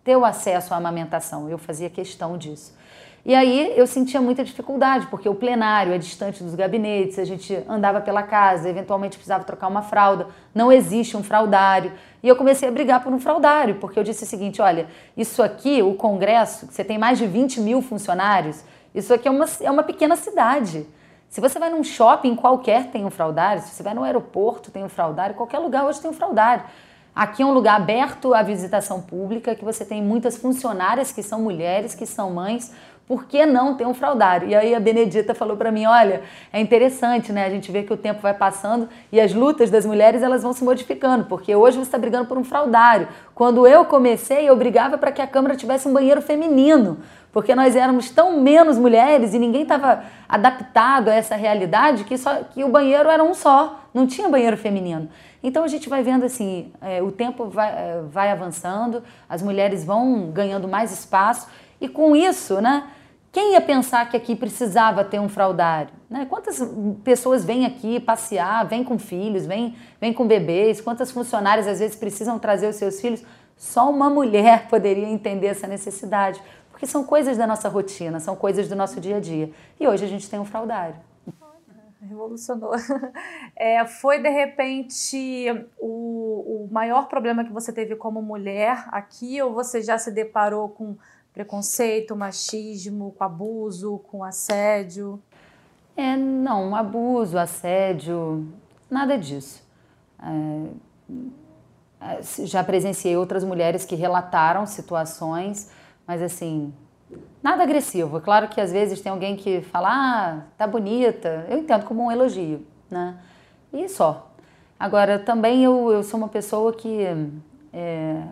ter o acesso à amamentação. Eu fazia questão disso. E aí eu sentia muita dificuldade, porque o plenário é distante dos gabinetes, a gente andava pela casa, eventualmente precisava trocar uma fralda, não existe um fraldário. E eu comecei a brigar por um fraldário, porque eu disse o seguinte: olha, isso aqui, o Congresso, você tem mais de 20 mil funcionários, isso aqui é uma, é uma pequena cidade. Se você vai num shopping qualquer tem um fraldário, se você vai no aeroporto tem um fraldário, qualquer lugar hoje tem um fraldário. Aqui é um lugar aberto à visitação pública, que você tem muitas funcionárias que são mulheres, que são mães, por que não ter um fraudário? E aí a Benedita falou para mim, olha, é interessante, né? A gente vê que o tempo vai passando e as lutas das mulheres elas vão se modificando, porque hoje você está brigando por um fraudário. Quando eu comecei, eu brigava para que a Câmara tivesse um banheiro feminino, porque nós éramos tão menos mulheres e ninguém estava adaptado a essa realidade que, só, que o banheiro era um só, não tinha banheiro feminino. Então a gente vai vendo assim, é, o tempo vai, é, vai avançando, as mulheres vão ganhando mais espaço e com isso, né? Quem ia pensar que aqui precisava ter um fraudário? Né? Quantas pessoas vêm aqui passear, vêm com filhos, vêm, vêm com bebês? Quantas funcionárias às vezes precisam trazer os seus filhos? Só uma mulher *laughs* poderia entender essa necessidade, porque são coisas da nossa rotina, são coisas do nosso dia a dia. E hoje a gente tem um fraudário. Revolucionou. *laughs* É, foi de repente o, o maior problema que você teve como mulher aqui, ou você já se deparou com preconceito, machismo, com abuso, com assédio? É, não, abuso, assédio, nada disso. É, é, já presenciei outras mulheres que relataram situações, mas assim, nada agressivo. Claro que às vezes tem alguém que fala, ah, tá bonita, eu entendo como um elogio, né? E só. Agora, também eu, eu sou uma pessoa que é,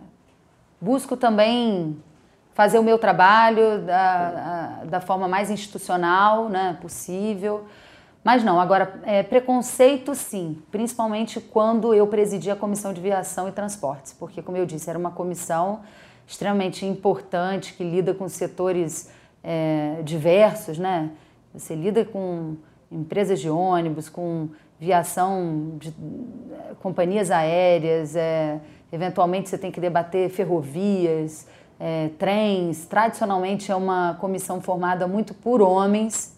busco também fazer o meu trabalho da, da forma mais institucional né, possível. Mas não, agora, é, preconceito sim, principalmente quando eu presidi a Comissão de Viação e Transportes, porque, como eu disse, era uma comissão extremamente importante que lida com setores é, diversos, né? Você lida com empresas de ônibus, com viação de é, companhias aéreas, é, eventualmente você tem que debater ferrovias, é, trens. Tradicionalmente é uma comissão formada muito por homens,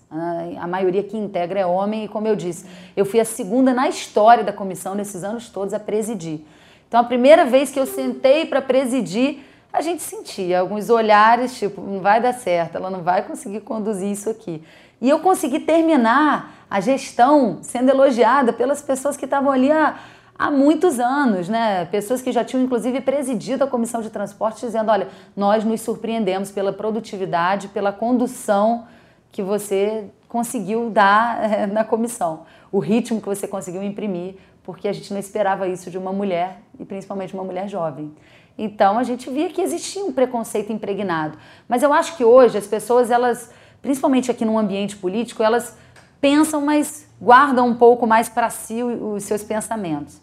a maioria que integra é homem, e como eu disse, eu fui a segunda na história da comissão nesses anos todos a presidir. Então, a primeira vez que eu sentei para presidir, a gente sentia alguns olhares, tipo, não vai dar certo, ela não vai conseguir conduzir isso aqui. E eu consegui terminar a gestão sendo elogiada pelas pessoas que estavam ali há, há muitos anos, né? Pessoas que já tinham, inclusive, presidido a comissão de transporte, dizendo: olha, nós nos surpreendemos pela produtividade, pela condução que você conseguiu dar é, na comissão, o ritmo que você conseguiu imprimir, porque a gente não esperava isso de uma mulher e principalmente uma mulher jovem. Então a gente via que existia um preconceito impregnado. Mas eu acho que hoje as pessoas, elas, principalmente aqui no ambiente político, elas pensam, mas guardam um pouco mais para si os seus pensamentos.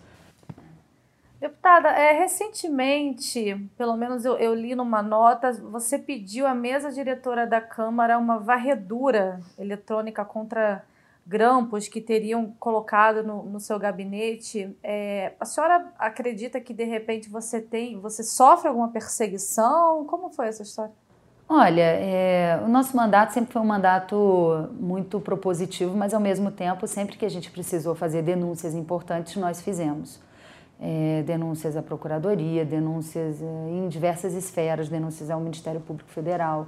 Deputada, é, recentemente, pelo menos eu, eu, li numa nota, você pediu à mesa diretora da Câmara uma varredura eletrônica contra grampos que teriam colocado no, no seu gabinete. É, a senhora acredita que de repente você tem, você sofre alguma perseguição? Como foi essa história? Olha, é, o nosso mandato sempre foi um mandato muito propositivo, mas ao mesmo tempo, sempre que a gente precisou fazer denúncias importantes, nós fizemos. É, denúncias à Procuradoria, denúncias é, em diversas esferas, denúncias ao Ministério Público Federal.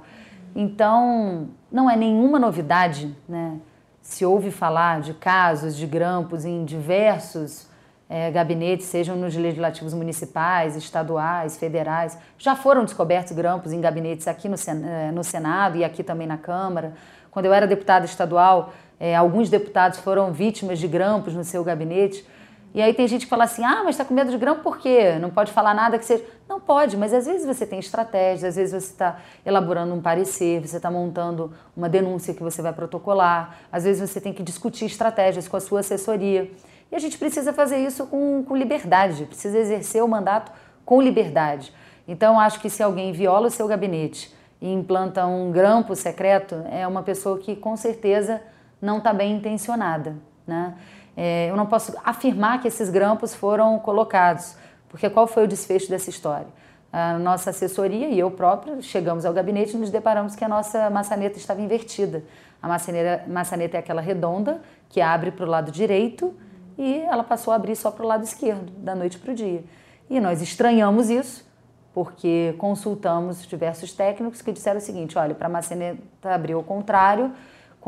Então, não é nenhuma novidade, né? se ouve falar de casos de grampos em diversos é, gabinetes, sejam nos legislativos municipais, estaduais, federais. Já foram descobertos grampos em gabinetes aqui no, é, no Senado e aqui também na Câmara. Quando eu era deputada estadual, é, alguns deputados foram vítimas de grampos no seu gabinete. E aí tem gente que fala assim: ah, mas está com medo de grão por quê? Não pode falar nada que seja. Não pode, mas às vezes você tem estratégia, às vezes você está elaborando um parecer, você está montando uma denúncia que você vai protocolar, às vezes você tem que discutir estratégias com a sua assessoria. E a gente precisa fazer isso com, com liberdade, precisa exercer o mandato com liberdade. Então, acho que se alguém viola o seu gabinete e implanta um grampo secreto, é uma pessoa que com certeza não está bem intencionada. Né? É, eu não posso afirmar que esses grampos foram colocados, porque qual foi o desfecho dessa história? A nossa assessoria e eu própria chegamos ao gabinete e nos deparamos que a nossa maçaneta estava invertida. A maçaneta, é aquela redonda que abre para o lado direito e ela passou a abrir só para o lado esquerdo, da noite para o dia. E nós estranhamos isso, porque consultamos diversos técnicos que disseram o seguinte: olha, para a maçaneta abrir ao contrário,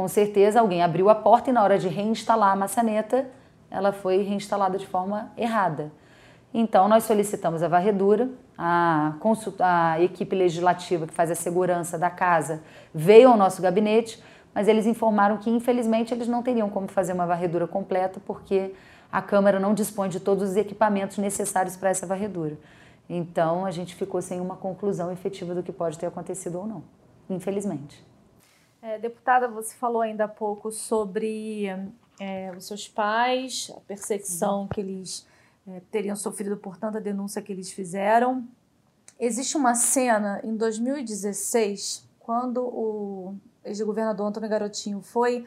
com certeza alguém abriu a porta e na hora de reinstalar a maçaneta, ela foi reinstalada de forma errada. Então, nós solicitamos a varredura, a, a equipe legislativa que faz a segurança da casa veio ao nosso gabinete, mas eles informaram que, infelizmente, eles não teriam como fazer uma varredura completa, porque a Câmara não dispõe de todos os equipamentos necessários para essa varredura. Então, a gente ficou sem uma conclusão efetiva do que pode ter acontecido ou não, infelizmente. É, deputada, você falou ainda há pouco sobre é, os seus pais, a perseguição que eles é, teriam sofrido por tanta denúncia que eles fizeram. Existe uma cena em 2016, quando o ex-governador Antônio Garotinho foi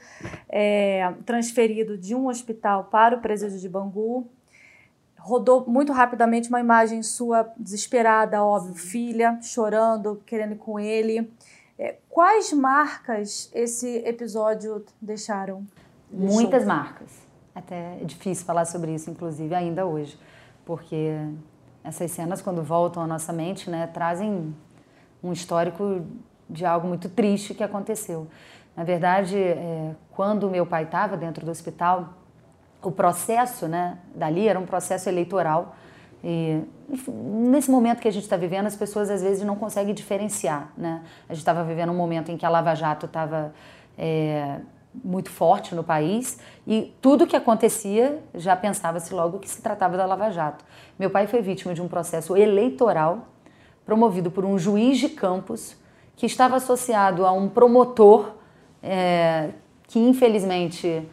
é, transferido de um hospital para o presídio de Bangu. Rodou muito rapidamente uma imagem sua desesperada, óbvio, filha, chorando, querendo ir com ele. É, quais marcas esse episódio deixaram? Muitas marcas. Até é difícil falar sobre isso, inclusive, ainda hoje, porque essas cenas, quando voltam à nossa mente, né, trazem um histórico de algo muito triste que aconteceu. Na verdade, é, quando meu pai estava dentro do hospital, o processo né, dali era um processo eleitoral e nesse momento que a gente está vivendo, as pessoas às vezes não conseguem diferenciar. Né? A gente estava vivendo um momento em que a Lava Jato estava é, muito forte no país e tudo que acontecia já pensava-se logo que se tratava da Lava Jato. Meu pai foi vítima de um processo eleitoral promovido por um juiz de campos que estava associado a um promotor é, que infelizmente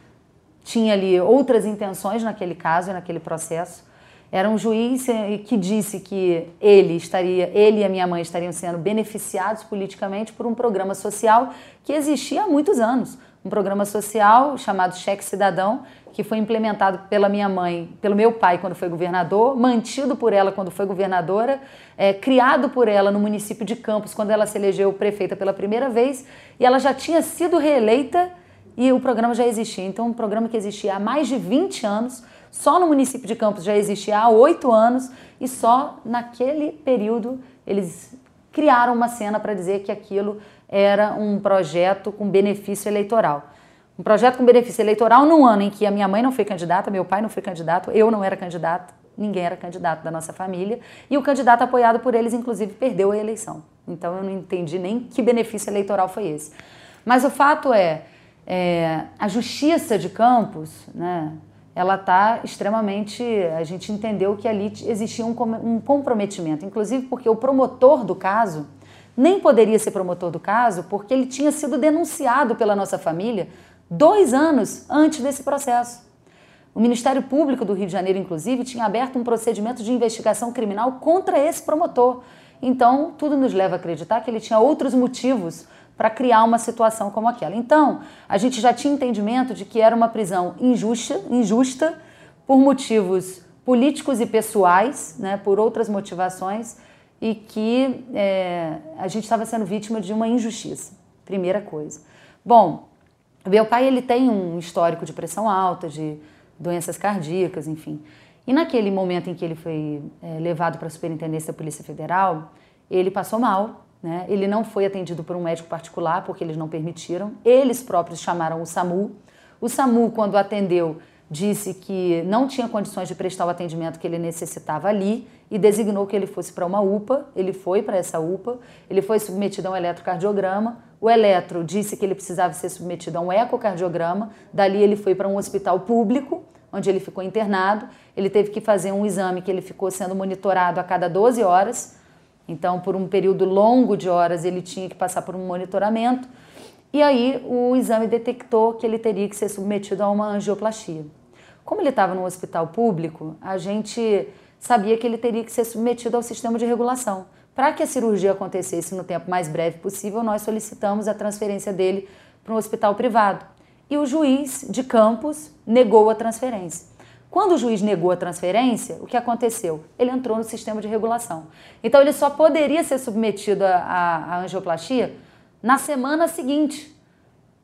tinha ali outras intenções naquele caso, naquele processo. Era um juiz eh, que disse que ele estaria, ele e a minha mãe estariam sendo beneficiados politicamente por um programa social que existia há muitos anos, um programa social chamado Cheque Cidadão, que foi implementado pela minha mãe, pelo meu pai quando foi governador, mantido por ela quando foi governadora, é, criado por ela no município de Campos quando ela se elegeu prefeita pela primeira vez, e ela já tinha sido reeleita e o programa já existia. Então, um programa que existia há mais de 20 anos, só no município de Campos já existia há oito anos, e só naquele período eles criaram uma cena para dizer que aquilo era um projeto com benefício eleitoral. Um projeto com benefício eleitoral num ano em que a minha mãe não foi candidata, meu pai não foi candidato, eu não era candidato, ninguém era candidato da nossa família, e o candidato apoiado por eles, inclusive, perdeu a eleição. Então eu não entendi nem que benefício eleitoral foi esse. Mas o fato é, é, a justiça de Campos, né, ela está extremamente. A gente entendeu que ali existia um, um comprometimento, inclusive porque o promotor do caso nem poderia ser promotor do caso porque ele tinha sido denunciado pela nossa família dois anos antes desse processo. O Ministério Público do Rio de Janeiro, inclusive, tinha aberto um procedimento de investigação criminal contra esse promotor. Então, tudo nos leva a acreditar que ele tinha outros motivos para criar uma situação como aquela. Então, a gente já tinha entendimento de que era uma prisão injusta, injusta por motivos políticos e pessoais, né, por outras motivações, e que é, a gente estava sendo vítima de uma injustiça. Primeira coisa. Bom, meu pai ele tem um histórico de pressão alta, de doenças cardíacas, enfim. E naquele momento em que ele foi é, levado para a Superintendência da Polícia Federal, ele passou mal, né? Ele não foi atendido por um médico particular porque eles não permitiram. Eles próprios chamaram o SAMU. O SAMU, quando atendeu, disse que não tinha condições de prestar o atendimento que ele necessitava ali e designou que ele fosse para uma UPA. Ele foi para essa UPA, ele foi submetido a um eletrocardiograma. O eletro disse que ele precisava ser submetido a um ecocardiograma. Dali ele foi para um hospital público, onde ele ficou internado. Ele teve que fazer um exame que ele ficou sendo monitorado a cada 12 horas então, por um período longo de horas, ele tinha que passar por um monitoramento. E aí, o exame detectou que ele teria que ser submetido a uma angioplastia. Como ele estava no hospital público, a gente sabia que ele teria que ser submetido ao sistema de regulação. Para que a cirurgia acontecesse no tempo mais breve possível, nós solicitamos a transferência dele para um hospital privado. E o juiz de Campos negou a transferência. Quando o juiz negou a transferência, o que aconteceu? Ele entrou no sistema de regulação. Então ele só poderia ser submetido à, angioplastia na semana seguinte.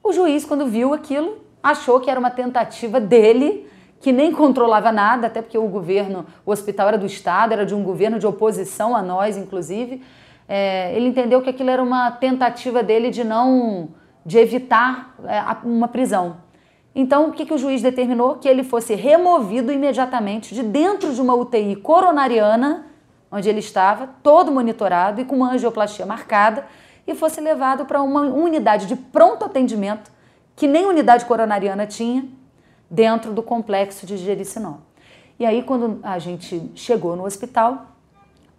O juiz, quando viu aquilo, achou que era uma tentativa dele, que nem controlava nada, até porque o governo, o hospital era do Estado, era de um governo de oposição a nós, inclusive. É, ele entendeu que aquilo era uma tentativa dele de não, de evitar é, uma prisão. Então, o que, que o juiz determinou? Que ele fosse removido imediatamente de dentro de uma UTI coronariana, onde ele estava, todo monitorado e com uma angioplastia marcada, e fosse levado para uma unidade de pronto atendimento, que nem unidade coronariana tinha, dentro do complexo de Jericinó. E aí, quando a gente chegou no hospital,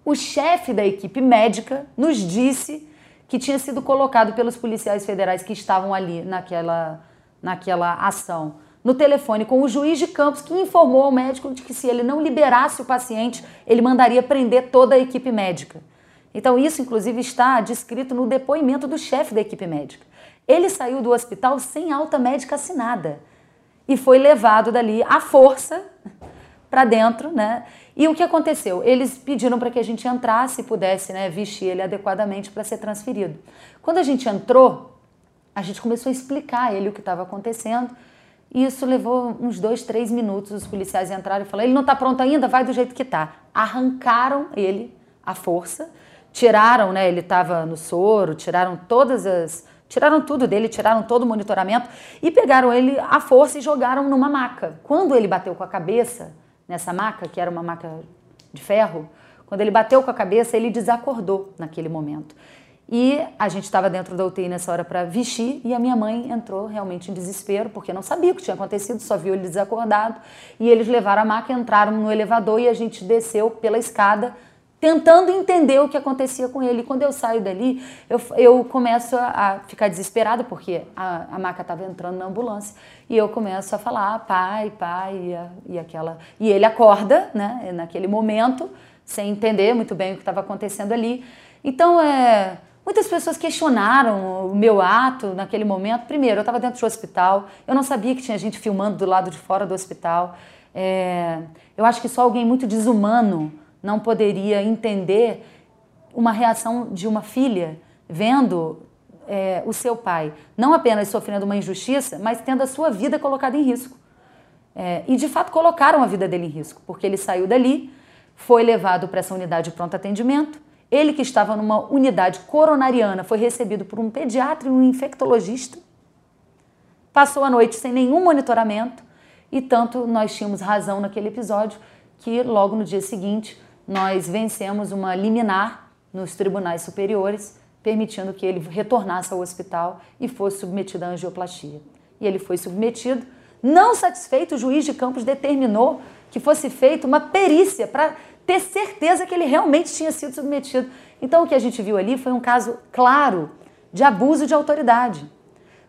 o chefe da equipe médica nos disse que tinha sido colocado pelos policiais federais que estavam ali naquela naquela ação no telefone com o juiz de campos que informou ao médico de que se ele não liberasse o paciente, ele mandaria prender toda a equipe médica. Então isso inclusive está descrito no depoimento do chefe da equipe médica. Ele saiu do hospital sem alta médica assinada e foi levado dali à força para dentro, né? E o que aconteceu? Eles pediram para que a gente entrasse e pudesse, né, vestir ele adequadamente para ser transferido. Quando a gente entrou, a gente começou a explicar a ele o que estava acontecendo. E isso levou uns dois, três minutos. Os policiais entraram e falaram: ele não está pronto ainda, vai do jeito que está. Arrancaram ele à força, tiraram, né? Ele estava no soro, tiraram todas as. Tiraram tudo dele, tiraram todo o monitoramento e pegaram ele à força e jogaram numa maca. Quando ele bateu com a cabeça nessa maca, que era uma maca de ferro, quando ele bateu com a cabeça, ele desacordou naquele momento. E a gente estava dentro da UTI nessa hora para vestir e a minha mãe entrou realmente em desespero, porque não sabia o que tinha acontecido, só viu ele desacordado. E eles levaram a maca, entraram no elevador e a gente desceu pela escada tentando entender o que acontecia com ele. E quando eu saio dali, eu, eu começo a, ficar desesperada, porque a, a maca estava entrando na ambulância. E eu começo a falar, pai, pai, e, e aquela. E ele acorda, né, naquele momento, sem entender muito bem o que estava acontecendo ali. Então, é. Muitas pessoas questionaram o meu ato naquele momento. Primeiro, eu estava dentro do hospital, eu não sabia que tinha gente filmando do lado de fora do hospital. É, eu acho que só alguém muito desumano não poderia entender uma reação de uma filha vendo é, o seu pai não apenas sofrendo uma injustiça, mas tendo a sua vida colocada em risco. É, e de fato colocaram a vida dele em risco, porque ele saiu dali, foi levado para essa unidade de pronto atendimento. Ele, que estava numa unidade coronariana, foi recebido por um pediatra e um infectologista. Passou a noite sem nenhum monitoramento e tanto nós tínhamos razão naquele episódio que logo no dia seguinte nós vencemos uma liminar nos tribunais superiores, permitindo que ele retornasse ao hospital e fosse submetido à angioplastia. E ele foi submetido. Não satisfeito, o juiz de Campos determinou que fosse feita uma perícia para ter certeza que ele realmente tinha sido submetido. Então, o que a gente viu ali foi um caso claro de abuso de autoridade.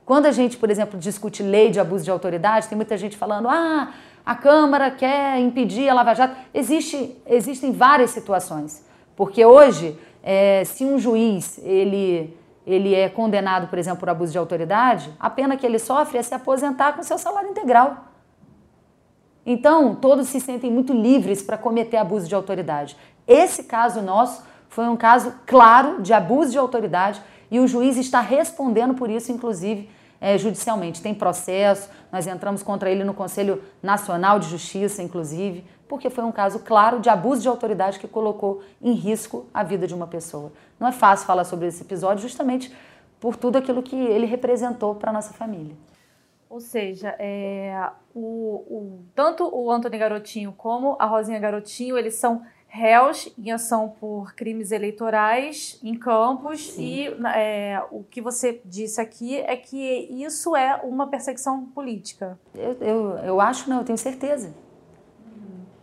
Quando a gente, por exemplo, discute lei de abuso de autoridade, tem muita gente falando: ah, a Câmara quer impedir a Lava Jato. Existe, existem várias situações, porque hoje, é, se um juiz ele, ele é condenado, por exemplo, por abuso de autoridade, a pena que ele sofre é se aposentar com seu salário integral. Então, todos se sentem muito livres para cometer abuso de autoridade. Esse caso nosso foi um caso claro de abuso de autoridade e o juiz está respondendo por isso, inclusive, é, judicialmente. Tem processo, nós entramos contra ele no Conselho Nacional de Justiça, inclusive, porque foi um caso claro de abuso de autoridade que colocou em risco a vida de uma pessoa. Não é fácil falar sobre esse episódio, justamente por tudo aquilo que ele representou para a nossa família. Ou seja, é, o, o, tanto o Antônio Garotinho como a Rosinha Garotinho, eles são réus em ação por crimes eleitorais em Campos Sim. e é, o que você disse aqui é que isso é uma perseguição política. Eu, eu, eu acho, não, eu tenho certeza.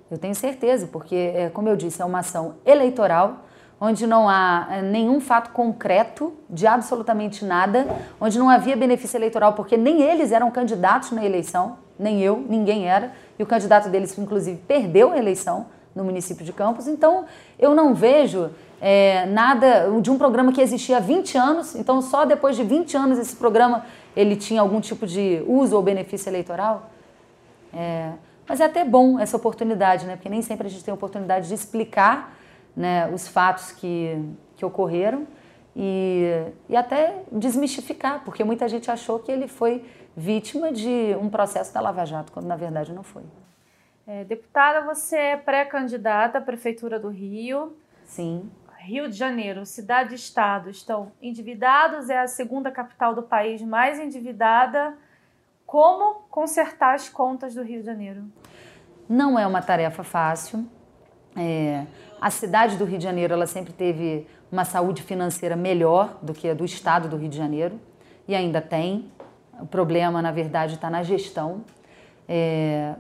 Eu tenho certeza, porque, é, como eu disse, é uma ação eleitoral onde não há é, nenhum fato concreto de absolutamente nada, onde não havia benefício eleitoral, porque nem eles eram candidatos na eleição, nem eu, ninguém era, e o candidato deles, inclusive, perdeu a eleição no município de Campos. Então, eu não vejo é, nada de um programa que existia há 20 anos, então só depois de 20 anos esse programa ele tinha algum tipo de uso ou benefício eleitoral. É, mas é até bom essa oportunidade, né? porque nem sempre a gente tem a oportunidade de explicar né, os fatos que, que ocorreram e, e até desmistificar, porque muita gente achou que ele foi vítima de um processo da Lava Jato, quando na verdade não foi. É, deputada, você é pré-candidata à Prefeitura do Rio. Sim. Rio de Janeiro, cidade e estado estão endividados, é a segunda capital do país mais endividada. Como consertar as contas do Rio de Janeiro? Não é uma tarefa fácil. É, a cidade do Rio de Janeiro ela sempre teve uma saúde financeira melhor do que a do estado do Rio de Janeiro e ainda tem. O problema, na verdade, está na gestão. É,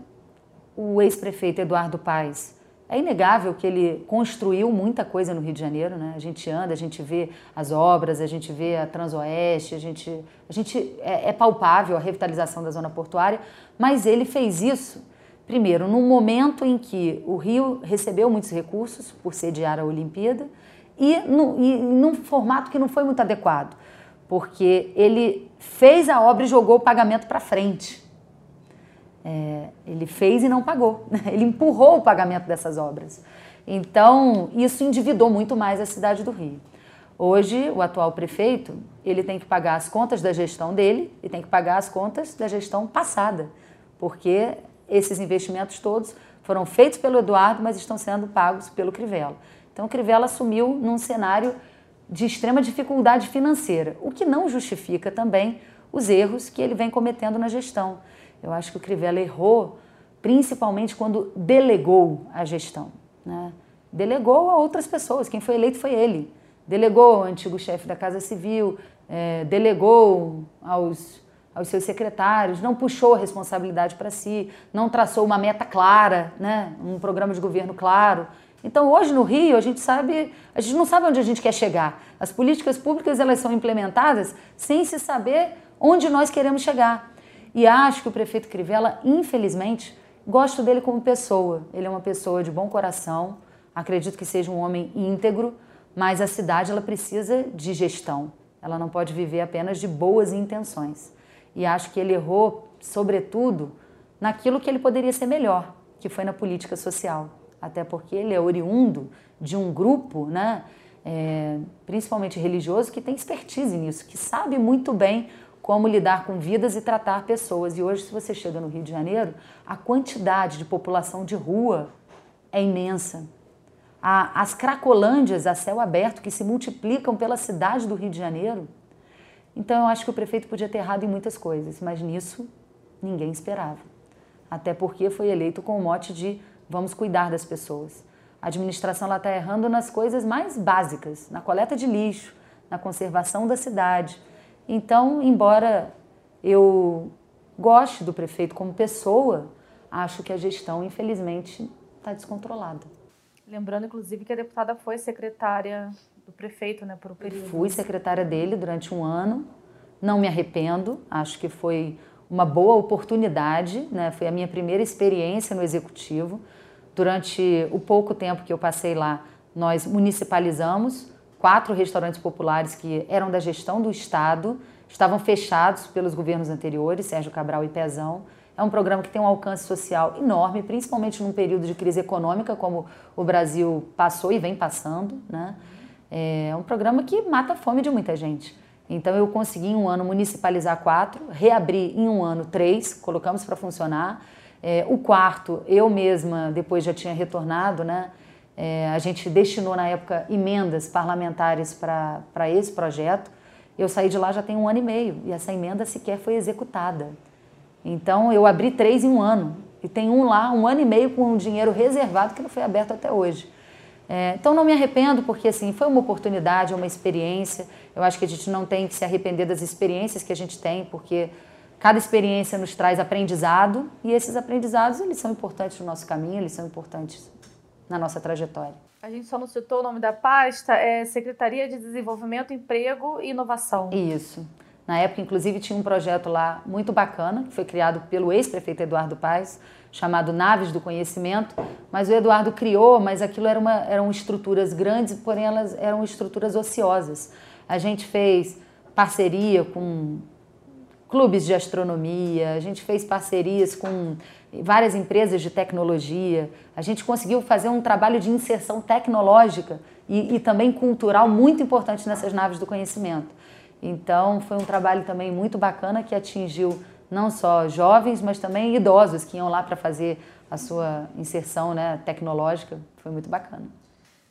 o ex-prefeito Eduardo Paes, é inegável que ele construiu muita coisa no Rio de Janeiro, né? A gente anda, a gente vê as obras, a gente vê a Transoeste, a gente, a gente é, é palpável a revitalização da zona portuária, mas ele fez isso primeiro num momento em que o Rio recebeu muitos recursos por sediar a Olimpíada e, no, e num formato que não foi muito adequado, porque ele fez a obra e jogou o pagamento para frente. É, ele fez e não pagou. *laughs* Ele empurrou o pagamento dessas obras. Então, isso endividou muito mais a cidade do Rio. Hoje, o atual prefeito, ele tem que pagar as contas da gestão dele e tem que pagar as contas da gestão passada, porque esses investimentos todos foram feitos pelo Eduardo, mas estão sendo pagos pelo Crivella. Então, o Crivella assumiu num cenário de extrema dificuldade financeira, o que não justifica também os erros que ele vem cometendo na gestão. Eu acho que o Crivella errou principalmente quando delegou a gestão. Né? Delegou a outras pessoas, quem foi eleito foi ele. Delegou ao antigo chefe da Casa Civil, é, delegou aos, aos seus secretários, não puxou a responsabilidade para si, não traçou uma meta clara, né? um programa de governo claro. Então hoje no Rio a gente sabe, a gente não sabe onde a gente quer chegar. As políticas públicas elas são implementadas sem se saber onde nós queremos chegar. E acho que o prefeito Crivella, infelizmente, gosto dele como pessoa. Ele é uma pessoa de bom coração, acredito que seja um homem íntegro, mas a cidade ela precisa de gestão. Ela não pode viver apenas de boas intenções. E acho que ele errou, sobretudo, naquilo que ele poderia ser melhor, que foi na política social. Até porque ele é oriundo de um grupo, né, é, principalmente religioso, que tem expertise nisso, que sabe muito bem como lidar com vidas e tratar pessoas. E hoje, se você chega no Rio de Janeiro, a quantidade de população de rua é imensa as cracolândias a céu aberto que se multiplicam pela cidade do Rio de Janeiro. Então eu acho que o prefeito podia ter errado em muitas coisas, mas nisso ninguém esperava. Até porque foi eleito com o mote de vamos cuidar das pessoas. A administração está errando nas coisas mais básicas, na coleta de lixo, na conservação da cidade. Então, embora eu goste do prefeito como pessoa, acho que a gestão, infelizmente, está descontrolada. Lembrando, inclusive, que a deputada foi secretária do prefeito, né, por um período. Fui secretária dele durante um ano. Não me arrependo. Acho que foi uma boa oportunidade, né? Foi a minha primeira experiência no executivo. Durante o pouco tempo que eu passei lá, nós municipalizamos quatro restaurantes populares que eram da gestão do estado, estavam fechados pelos governos anteriores, Sérgio Cabral e Pezão. É um programa que tem um alcance social enorme, principalmente num período de crise econômica, como o Brasil passou e vem passando. Né? É um programa que mata a fome de muita gente. Então, eu consegui em um ano municipalizar quatro, reabrir em um ano três, colocamos para funcionar. É, o quarto, eu mesma, depois já tinha retornado, né? É, a gente destinou na época emendas parlamentares para esse projeto. Eu saí de lá já tem um ano e meio e essa emenda sequer foi executada. Então eu abri três em um ano e tem um lá, um ano e meio com um dinheiro reservado que não foi aberto até hoje. É, então não me arrependo porque assim foi uma oportunidade, uma experiência. Eu acho que a gente não tem que se arrepender das experiências que a gente tem, porque cada experiência nos traz aprendizado e esses aprendizados eles são importantes no nosso caminho, eles são importantes na nossa trajetória. A gente só não citou o nome da pasta, é Secretaria de Desenvolvimento, Emprego e Inovação. Isso. Na época, inclusive, tinha um projeto lá muito bacana, que foi criado pelo ex-prefeito Eduardo Paes, chamado Naves do Conhecimento, mas o Eduardo criou, mas aquilo era uma, eram estruturas grandes, porém elas eram estruturas ociosas. A gente fez parceria com clubes de astronomia, a gente fez parcerias com várias empresas de tecnologia, a gente conseguiu fazer um trabalho de inserção tecnológica e, e também cultural muito importante nessas naves do conhecimento. Então, foi um trabalho também muito bacana que atingiu não só jovens, mas também idosos que iam lá para fazer a sua inserção né, tecnológica. Foi muito bacana.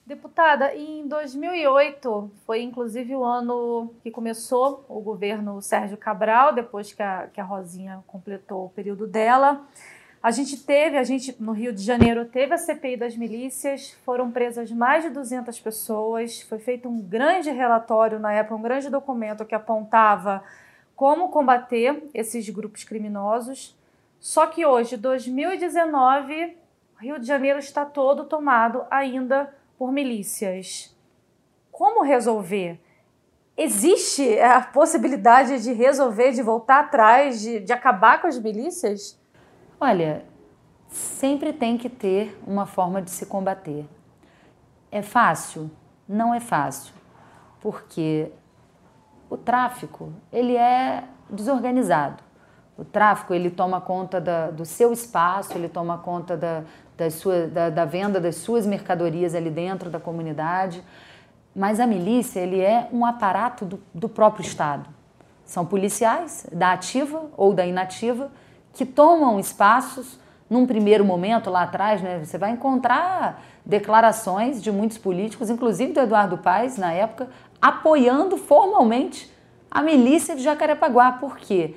Deputada, em 2008 foi inclusive o ano que começou o governo Sérgio Cabral, depois que a, que a Rosinha completou o período dela. A gente teve, a gente no Rio de Janeiro teve a CPI das milícias, foram presas mais de 200 pessoas, foi feito um grande relatório na época, um grande documento que apontava como combater esses grupos criminosos. Só que hoje, 2019, o Rio de Janeiro está todo tomado ainda por milícias. Como resolver? Existe a possibilidade de resolver, de voltar atrás, de, de acabar com as milícias? Olha, sempre tem que ter uma forma de se combater. É fácil? Não é fácil, porque o tráfico ele é desorganizado. O tráfico ele toma conta da, do seu espaço, ele toma conta da, da, sua, da, da venda das suas mercadorias ali dentro da comunidade. Mas a milícia ele é um aparato do, do próprio Estado. São policiais da ativa ou da inativa que tomam espaços num primeiro momento lá atrás, né, você vai encontrar declarações de muitos políticos, inclusive do Eduardo Paes, na época, apoiando formalmente a milícia de Jacarepaguá. Por quê?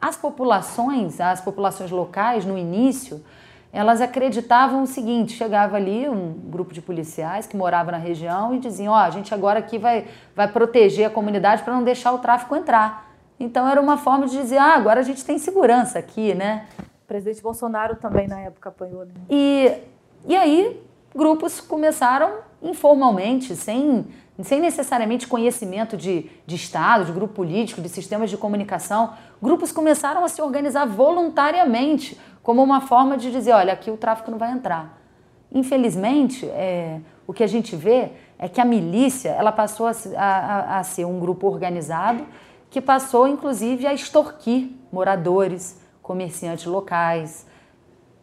As populações, as populações locais, no início, elas acreditavam o seguinte: chegava ali um grupo de policiais que morava na região e diziam: Ó, oh, a gente agora aqui vai, vai proteger a comunidade para não deixar o tráfico entrar. Então era uma forma de dizer, ah, agora a gente tem segurança aqui, né? O presidente Bolsonaro também na época apanhou, né? E, e aí grupos começaram informalmente, sem, sem necessariamente conhecimento de, de Estado, de grupo político, de sistemas de comunicação, grupos começaram a se organizar voluntariamente como uma forma de dizer: olha, aqui o tráfico não vai entrar. Infelizmente, é, o que a gente vê é que a milícia ela passou a, a, a ser um grupo organizado que passou, inclusive, a extorquir moradores, comerciantes locais.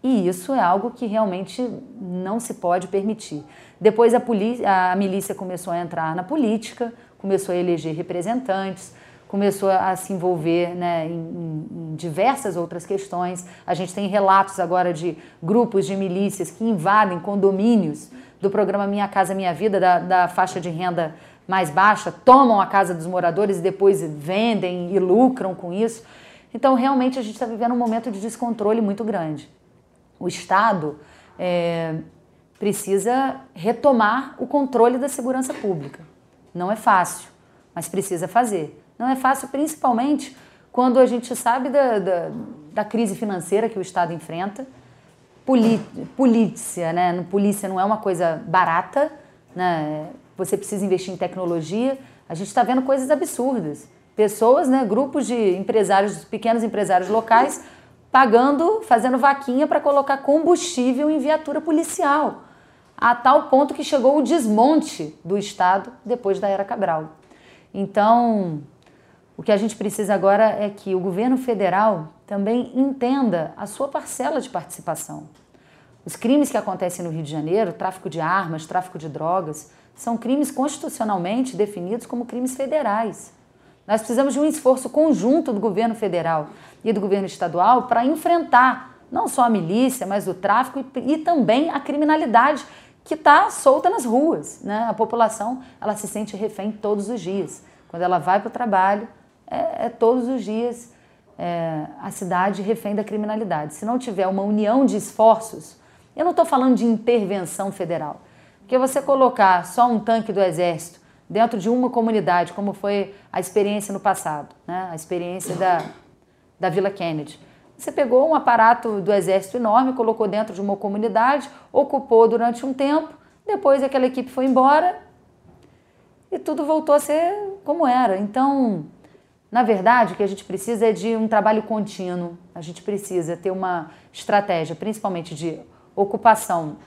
E isso é algo que realmente não se pode permitir. Depois a, a milícia começou a entrar na política, começou a eleger representantes, começou a se envolver né, em, em, diversas outras questões. A gente tem relatos agora de grupos de milícias que invadem condomínios do programa Minha Casa Minha Vida, da, da faixa de renda mais baixa, tomam a casa dos moradores e depois vendem e lucram com isso. Então, realmente, a gente está vivendo um momento de descontrole muito grande. O Estado é, precisa retomar o controle da segurança pública. Não é fácil, mas precisa fazer. Não é fácil, principalmente quando a gente sabe da, da, da crise financeira que o Estado enfrenta. Poli, polícia, né? Polícia não é uma coisa barata, né? Você precisa investir em tecnologia. A gente está vendo coisas absurdas. Pessoas, né? Grupos de empresários, pequenos empresários locais, pagando, fazendo vaquinha para colocar combustível em viatura policial a tal ponto que chegou o desmonte do Estado depois da era Cabral. Então, o que a gente precisa agora é que o governo federal também entenda a sua parcela de participação. Os crimes que acontecem no Rio de Janeiro, tráfico de armas, tráfico de drogas, são crimes constitucionalmente definidos como crimes federais. Nós precisamos de um esforço conjunto do governo federal e do governo estadual para enfrentar não só a milícia, mas o tráfico e, e também a criminalidade que está solta nas ruas. Né? A população ela se sente refém todos os dias. Quando ela vai para o trabalho, é, é, todos os dias é, a cidade refém da criminalidade. Se não tiver uma união de esforços, eu não estou falando de intervenção federal, porque você colocar só um tanque do exército dentro de uma comunidade, como foi a experiência no passado, né? a experiência da, da Vila Kennedy você pegou um aparato do exército enorme, colocou dentro de uma comunidade, ocupou durante um tempo, depois aquela equipe foi embora e tudo voltou a ser como era. Então, na verdade, o que a gente precisa é de um trabalho contínuo. A gente precisa ter uma estratégia, principalmente de ocupação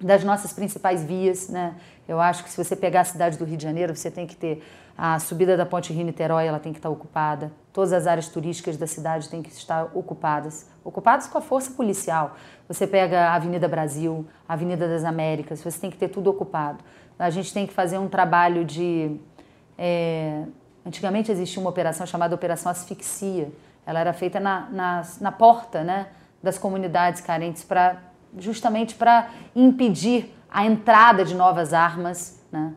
das nossas principais vias, né? Eu acho que se você pegar a cidade do Rio de Janeiro, você tem que ter a subida da Ponte Rio-Niterói, ela tem que estar ocupada. Todas as áreas turísticas da cidade têm que estar ocupadas, ocupadas com a força policial. Você pega a Avenida Brasil, a Avenida das Américas, você tem que ter tudo ocupado. A gente tem que fazer um trabalho de é... Antigamente existia uma operação chamada Operação Asfixia. Ela era feita na, na, na porta né, das comunidades carentes para justamente para impedir a entrada de novas armas. Né?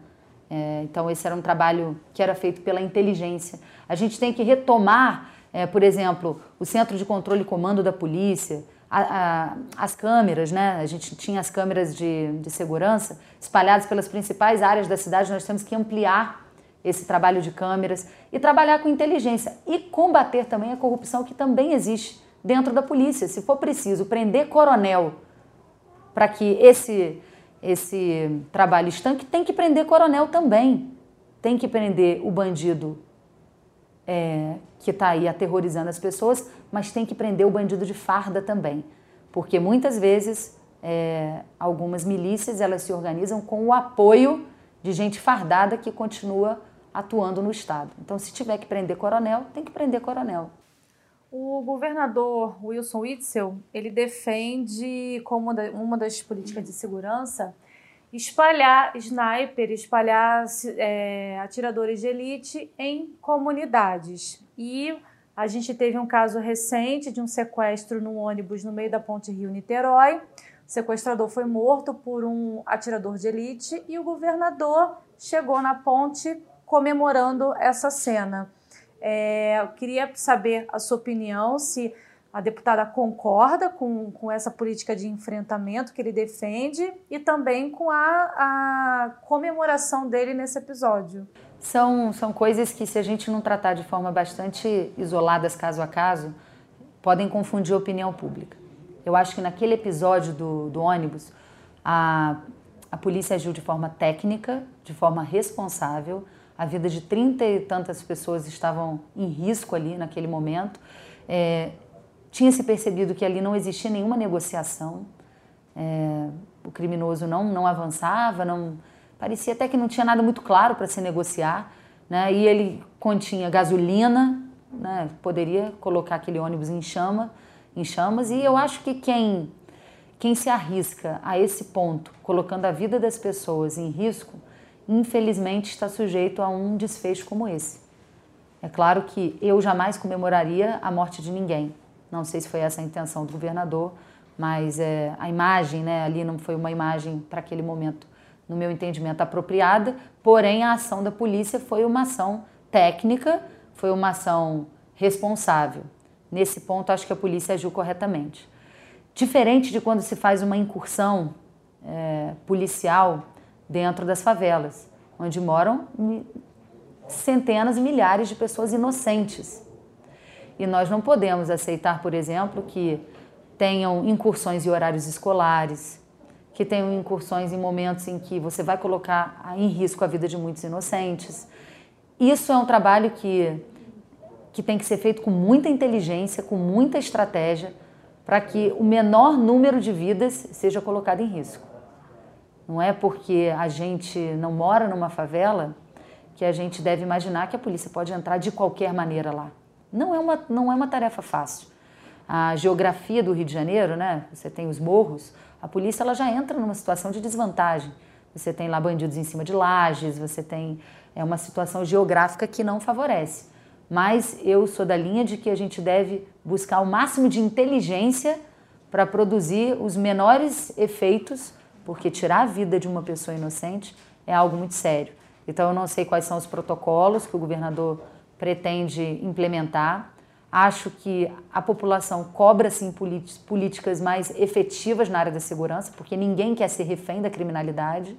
É, então, esse era um trabalho que era feito pela inteligência. A gente tem que retomar, é, por exemplo, o centro de controle e comando da polícia, a, a, as câmeras, né? A gente tinha as câmeras de, de segurança espalhadas pelas principais áreas da cidade, nós temos que ampliar esse trabalho de câmeras e trabalhar com inteligência e combater também a corrupção que também existe dentro da polícia. Se for preciso prender coronel para que esse, esse trabalho estanque, tem que prender coronel também. Tem que prender o bandido é, que está aí aterrorizando as pessoas, mas tem que prender o bandido de farda também. Porque muitas vezes é, algumas milícias elas se organizam com o apoio de gente fardada que continua atuando no Estado. Então, se tiver que prender coronel, tem que prender coronel. O governador Wilson Witzel, ele defende como uma das políticas de segurança espalhar sniper, espalhar é, atiradores de elite em comunidades. E a gente teve um caso recente de um sequestro num ônibus no meio da ponte Rio-Niterói. O sequestrador foi morto por um atirador de elite e o governador chegou na ponte comemorando essa cena. É, eu queria saber a sua opinião, se a deputada concorda com, com essa política de enfrentamento que ele defende e também com a, a comemoração dele nesse episódio. São, são coisas que, se a gente não tratar de forma bastante isoladas, caso a caso, podem confundir a opinião pública. Eu acho que naquele episódio do, do ônibus, a, A polícia agiu de forma técnica, de forma responsável. A vida de trinta e tantas pessoas estavam em risco ali naquele momento. É, tinha se percebido que ali não existia nenhuma negociação. É, o criminoso não, não avançava, não parecia até que não tinha nada muito claro para se negociar. Né? E ele continha gasolina, né? poderia colocar aquele ônibus em, chama, em chamas. E eu acho que quem, quem se arrisca a esse ponto, colocando a vida das pessoas em risco, infelizmente está sujeito a um desfecho como esse. É claro que eu jamais comemoraria a morte de ninguém. Não sei se foi essa a intenção do governador, mas é, a imagem né, ali não foi uma imagem para aquele momento, no meu entendimento, apropriada. Porém, a ação da polícia foi uma ação técnica, foi uma ação responsável. Nesse ponto, acho que a polícia agiu corretamente. Diferente de quando se faz uma incursão é, policial dentro das favelas, onde moram centenas e milhares de pessoas inocentes. E nós não podemos aceitar, por exemplo, que tenham incursões em horários escolares, que tenham incursões em momentos em que você vai colocar em risco a vida de muitos inocentes. Isso é um trabalho que, que tem que ser feito com muita inteligência, com muita estratégia, para que o menor número de vidas seja colocado em risco. Não é porque a gente não mora numa favela que a gente deve imaginar que a polícia pode entrar de qualquer maneira lá. Não é uma, não é uma tarefa fácil. A geografia do Rio de Janeiro, né? Você tem os morros, a polícia ela já entra numa situação de desvantagem. Você tem lá bandidos em cima de lajes, você tem é uma situação geográfica que não favorece. Mas eu sou da linha de que a gente deve buscar o máximo de inteligência para produzir os menores efeitos, porque tirar a vida de uma pessoa inocente é algo muito sério. Então eu não sei quais são os protocolos que o governador pretende implementar. Acho que a população cobra sim políticas mais efetivas na área da segurança, porque ninguém quer ser refém da criminalidade.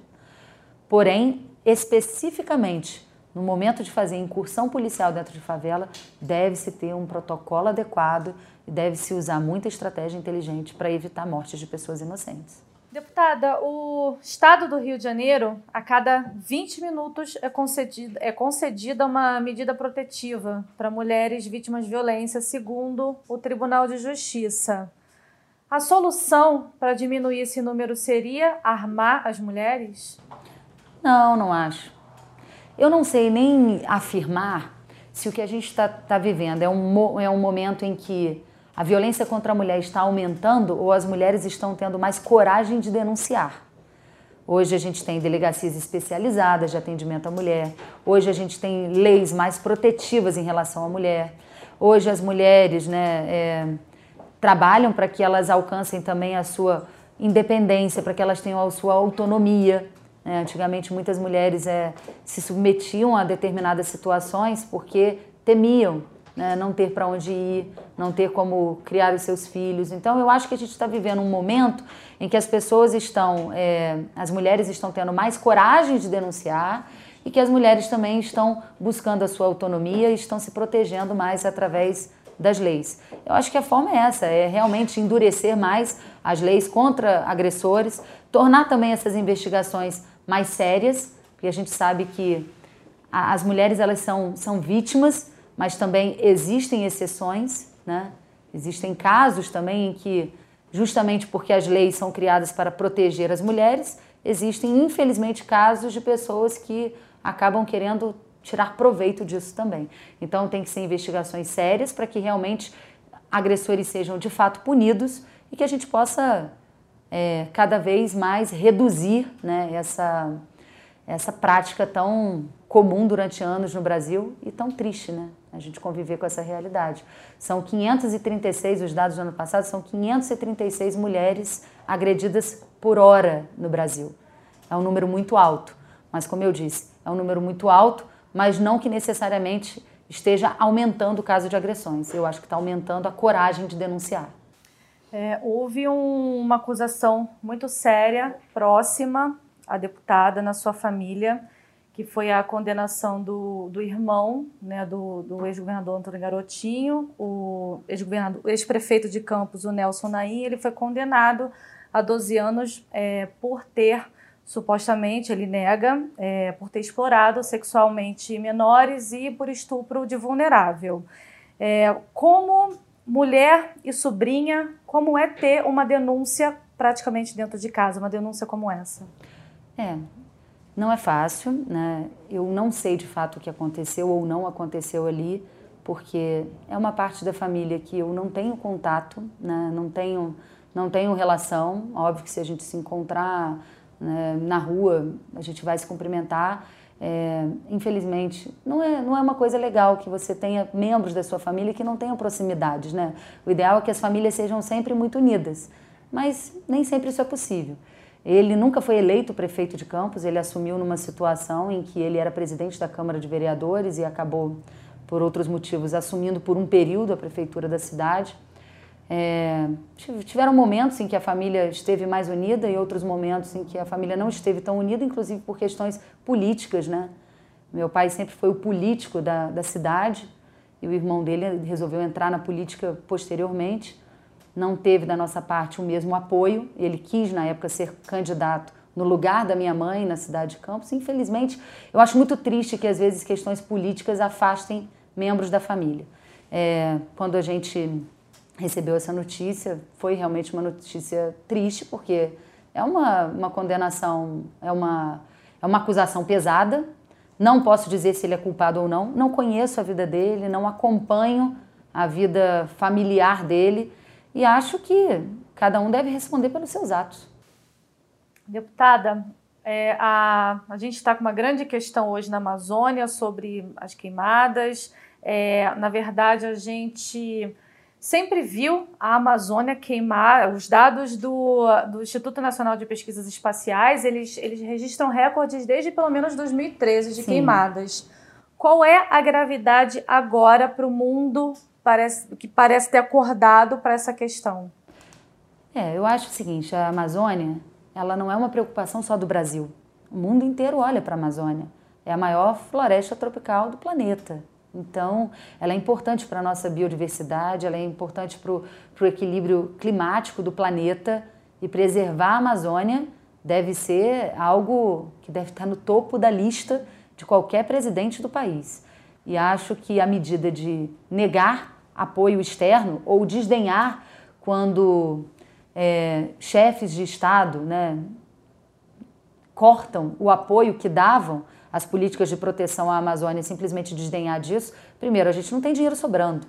Porém, especificamente no momento de fazer incursão policial dentro de favela, deve-se ter um protocolo adequado e deve-se usar muita estratégia inteligente para evitar mortes de pessoas inocentes. Deputada, o Estado do Rio de Janeiro, a cada 20 minutos, é concedida, é concedida uma medida protetiva para mulheres vítimas de violência, segundo o Tribunal de Justiça. A solução para diminuir esse número seria armar as mulheres? Não, não acho. Eu não sei nem afirmar se o que a gente está tá vivendo é um, é um momento em que a violência contra a mulher está aumentando ou as mulheres estão tendo mais coragem de denunciar. Hoje a gente tem delegacias especializadas de atendimento à mulher. Hoje a gente tem leis mais protetivas em relação à mulher. Hoje as mulheres né, é, trabalham para que elas alcancem também a sua independência, para que elas tenham a sua autonomia. Né? Antigamente muitas mulheres é, se submetiam a determinadas situações porque temiam né, não ter para onde ir, não ter como criar os seus filhos. Então, eu acho que a gente está vivendo um momento em que as pessoas estão, é, as mulheres estão tendo mais coragem de denunciar e que as mulheres também estão buscando a sua autonomia e estão se protegendo mais através das leis. Eu acho que a forma é essa, é realmente endurecer mais as leis contra agressores, tornar também essas investigações mais sérias, porque a gente sabe que as mulheres elas são, são vítimas mas também existem exceções, né? Existem casos também em que, justamente porque as leis são criadas para proteger as mulheres, existem infelizmente casos de pessoas que acabam querendo tirar proveito disso também. Então tem que ser investigações sérias para que realmente agressores sejam de fato punidos e que a gente possa é, cada vez mais reduzir né, essa, essa prática tão comum durante anos no Brasil e tão triste, né? A gente conviver com essa realidade. São 536, os dados do ano passado, são 536 mulheres agredidas por hora no Brasil. É um número muito alto, mas como eu disse, é um número muito alto, mas não que necessariamente esteja aumentando o caso de agressões. Eu acho que está aumentando a coragem de denunciar. É, houve um, uma acusação muito séria, próxima à deputada, na sua família, que foi a condenação do, do irmão né, do, do ex-governador Antônio Garotinho, o ex-prefeito de Campos, o Nelson Naim, ele foi condenado a 12 anos é, por ter supostamente ele nega é, por ter explorado sexualmente menores e por estupro de vulnerável. É, como mulher e sobrinha, como é ter uma denúncia praticamente dentro de casa, uma denúncia como essa? É, não é fácil, né? Eu não sei de fato o que aconteceu ou não aconteceu ali, porque é uma parte da família que eu não tenho contato, né? Não tenho, não tenho relação. Óbvio que se a gente se encontrar né, na rua, a gente vai se cumprimentar. É, infelizmente, não é, não é uma coisa legal que você tenha membros da sua família que não tenham proximidades, né? O ideal é que as famílias sejam sempre muito unidas, mas nem sempre isso é possível. Ele nunca foi eleito prefeito de Campos, ele assumiu numa situação em que ele era presidente da Câmara de Vereadores e acabou, por outros motivos, assumindo por um período a prefeitura da cidade. É, tiveram momentos em que a família esteve mais unida e outros momentos em que a família não esteve tão unida, inclusive por questões políticas, né? Meu pai sempre foi o político da, da cidade e o irmão dele resolveu entrar na política posteriormente. Não teve da nossa parte o mesmo apoio. Ele quis, na época, ser candidato no lugar da minha mãe na cidade de Campos. Infelizmente, eu acho muito triste que às vezes questões políticas afastem membros da família. É, quando a gente recebeu essa notícia. Foi realmente uma notícia triste, porque é uma, uma condenação, é uma, é uma acusação pesada. Não posso dizer se ele é culpado ou não. Não conheço a vida dele, não acompanho a vida familiar dele e acho que cada um deve responder pelos seus atos. Deputada, é, a, a gente está com uma grande questão hoje na Amazônia sobre as queimadas. É, na verdade, a gente sempre viu a Amazônia queimar. Os dados do, do Instituto Nacional de Pesquisas Espaciais, eles, eles registram recordes desde pelo menos 2013 de Sim. queimadas. Qual é a gravidade agora para o mundo parece, que parece ter acordado para essa questão? É, eu acho o seguinte, a Amazônia, ela não é uma preocupação só do Brasil. O mundo inteiro olha para a Amazônia. É a maior floresta tropical do planeta. Então, ela é importante para a nossa biodiversidade, ela é importante para o equilíbrio climático do planeta e preservar a Amazônia deve ser algo que deve estar no topo da lista de qualquer presidente do país. E acho que a medida de negar apoio externo ou desdenhar quando é, chefes de Estado né, cortam o apoio que davam as políticas de proteção à Amazônia simplesmente desdenhar disso, primeiro, a gente não tem dinheiro sobrando.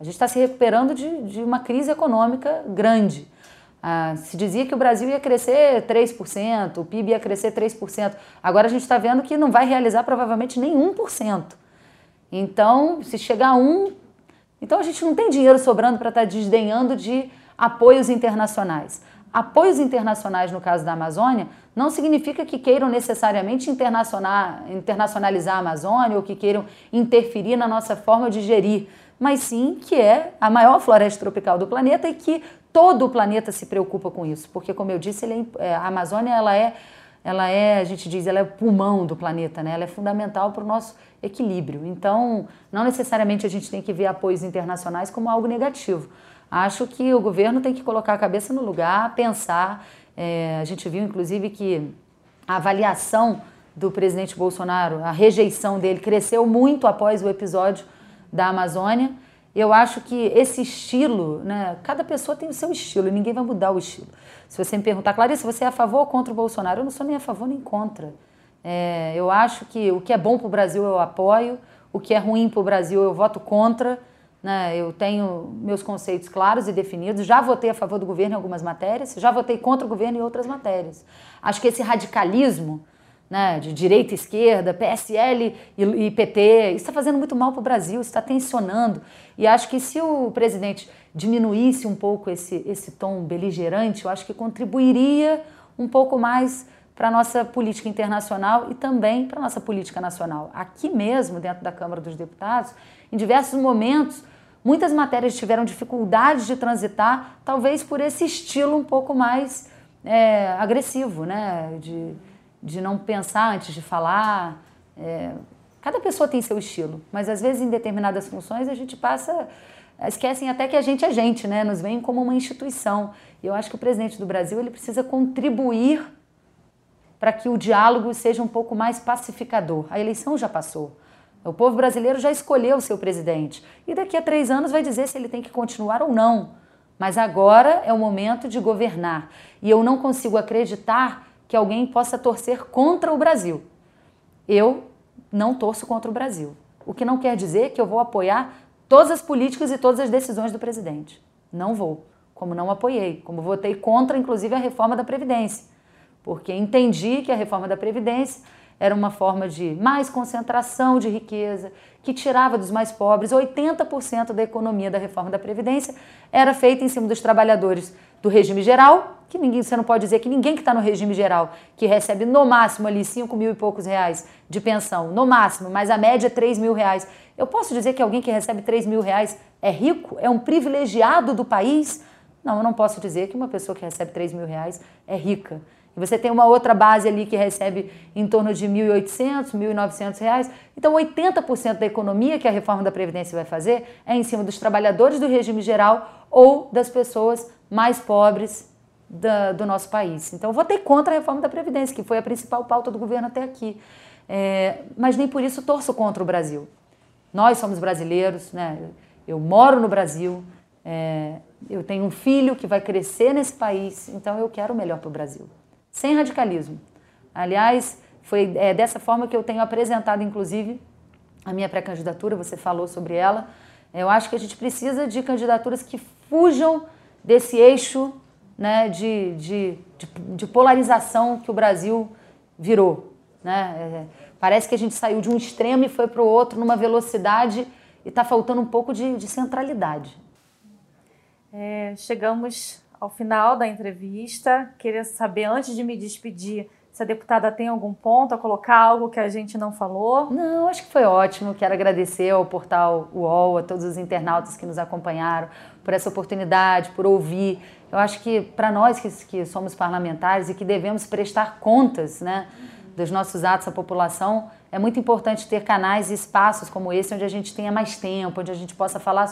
A gente está se recuperando de, de, uma crise econômica grande. Ah, se dizia que o Brasil ia crescer 3%, o PIB ia crescer 3%. Agora a gente está vendo que não vai realizar provavelmente nem 1%. Então, se chegar a 1%, então a gente não tem dinheiro sobrando para estar tá desdenhando de apoios internacionais. Apoios internacionais, no caso da Amazônia, não significa que queiram necessariamente internacionalizar a Amazônia ou que queiram interferir na nossa forma de gerir, mas sim que é a maior floresta tropical do planeta e que todo o planeta se preocupa com isso, porque como eu disse, é, é, a Amazônia ela é, ela é, a gente diz, ela é o pulmão do planeta, né? Ela é fundamental para o nosso equilíbrio. Então, não necessariamente a gente tem que ver apoios internacionais como algo negativo. Acho que o governo tem que colocar a cabeça no lugar, pensar. É, a gente viu, inclusive, que a avaliação do presidente Bolsonaro, a rejeição dele, cresceu muito após o episódio da Amazônia. Eu acho que esse estilo, né, cada pessoa tem o seu estilo, ninguém vai mudar o estilo. Se você me perguntar, Clarice, você é a favor ou contra o Bolsonaro? Eu não sou nem a favor nem contra. É, eu acho que o que é bom para o Brasil eu apoio, o que é ruim para o Brasil eu voto contra. Né? Eu tenho meus conceitos claros e definidos. Já votei a favor do governo em algumas matérias, já votei contra o governo em outras matérias. Acho que esse radicalismo né, de direita e esquerda, PSL e, PT, isso está fazendo muito mal para o Brasil, está tensionando. E acho que se o presidente diminuísse um pouco esse, esse tom beligerante, eu acho que contribuiria um pouco mais para a nossa política internacional e também para a nossa política nacional. Aqui mesmo, dentro da Câmara dos Deputados, em diversos momentos, Muitas matérias tiveram dificuldade de transitar, talvez por esse estilo um pouco mais é, agressivo, né? De, de não pensar antes de falar. É, cada pessoa tem seu estilo, mas às vezes em determinadas funções a gente passa esquecem até que a gente é gente, né? Nos veem como uma instituição. E eu acho que o presidente do Brasil ele precisa contribuir para que o diálogo seja um pouco mais pacificador. A eleição já passou. O povo brasileiro já escolheu o seu presidente e daqui a três anos vai dizer se ele tem que continuar ou não. Mas agora é o momento de governar e eu não consigo acreditar que alguém possa torcer contra o Brasil. Eu não torço contra o Brasil. O que não quer dizer que eu vou apoiar todas as políticas e todas as decisões do presidente. Não vou. Como não apoiei, como votei contra, inclusive, a reforma da Previdência. Porque entendi que a reforma da Previdência era uma forma de mais concentração de riqueza, que tirava dos mais pobres. 80% da economia da reforma da Previdência era feita em cima dos trabalhadores do regime geral, que ninguém, você não pode dizer que ninguém que está no regime geral, que recebe no máximo ali 5 mil e poucos reais de pensão, no máximo, mas a média é 3 mil reais. Eu posso dizer que alguém que recebe 3 mil reais é rico? É um privilegiado do país? Não, eu não posso dizer que uma pessoa que recebe 3 mil reais é rica. E você tem uma outra base ali que recebe em torno de 1.800, 1.900 reais. Então, 80% da economia que a reforma da Previdência vai fazer é em cima dos trabalhadores do regime geral ou das pessoas mais pobres da, do nosso país. Então, eu votei contra a reforma da Previdência, que foi a principal pauta do governo até aqui. É, mas nem por isso torço contra o Brasil. Nós somos brasileiros, né? eu moro no Brasil, é, eu tenho um filho que vai crescer nesse país, então eu quero o melhor para o Brasil sem radicalismo. Aliás, foi é, dessa forma que eu tenho apresentado, inclusive, a minha pré-candidatura, você falou sobre ela. Eu acho que a gente precisa de candidaturas que fujam desse eixo né, de, de, de, de polarização que o Brasil virou. Né? É, parece que a gente saiu de um extremo e foi para o outro numa velocidade e está faltando um pouco de, de centralidade. É, chegamos ao final da entrevista. Queria saber, antes de me despedir, se a deputada tem algum ponto a colocar, algo que a gente não falou. Não, acho que foi ótimo. Quero agradecer ao portal UOL, a todos os internautas que nos acompanharam, por essa oportunidade, por ouvir. Eu acho que para nós que, que somos parlamentares e que devemos prestar contas né, dos nossos atos à população, é muito importante ter canais e espaços como esse, onde a gente tenha mais tempo, onde a gente possa falar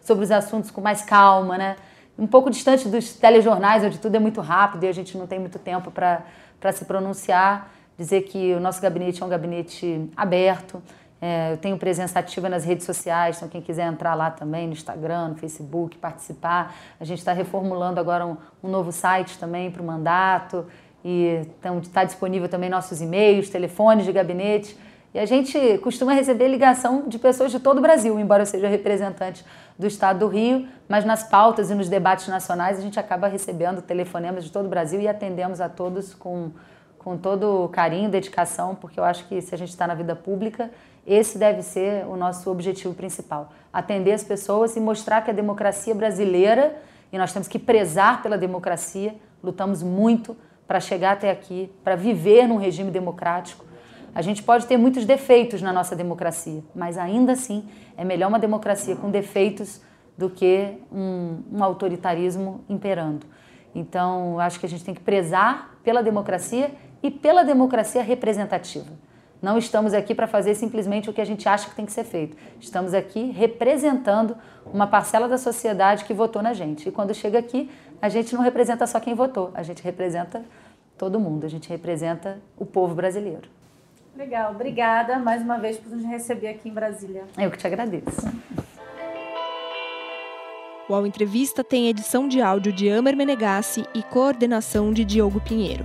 sobre os assuntos com mais calma, né? Um pouco distante dos telejornais, onde tudo é muito rápido e a gente não tem muito tempo para se pronunciar, dizer que o nosso gabinete é um gabinete aberto. É, eu tenho presença ativa nas redes sociais, então quem quiser entrar lá também, no Instagram, no Facebook, participar. A gente está reformulando agora um, um, novo site também para o mandato e está disponível também nossos e-mails, telefones de gabinete. E a gente costuma receber ligação de pessoas de todo o Brasil, embora eu seja representante do estado do Rio, mas nas pautas e nos debates nacionais a gente acaba recebendo telefonemas de todo o Brasil e atendemos a todos com, com todo carinho, dedicação, porque eu acho que se a gente está na vida pública, esse deve ser o nosso objetivo principal: atender as pessoas e mostrar que a democracia brasileira, e nós temos que prezar pela democracia, lutamos muito para chegar até aqui, para viver num regime democrático a gente pode ter muitos defeitos na nossa democracia, mas ainda assim é melhor uma democracia com defeitos do que um, um autoritarismo imperando. Então, acho que a gente tem que prezar pela democracia e pela democracia representativa. Não estamos aqui para fazer simplesmente o que a gente acha que tem que ser feito. Estamos aqui representando uma parcela da sociedade que votou na gente. E quando chega aqui, a gente não representa só quem votou, a gente representa todo mundo, a gente representa o povo brasileiro. Legal, obrigada mais uma vez por nos receber aqui em Brasília. Eu que te agradeço. O Ao Entrevista tem edição de áudio de Amer Menegassi e coordenação de Diogo Pinheiro.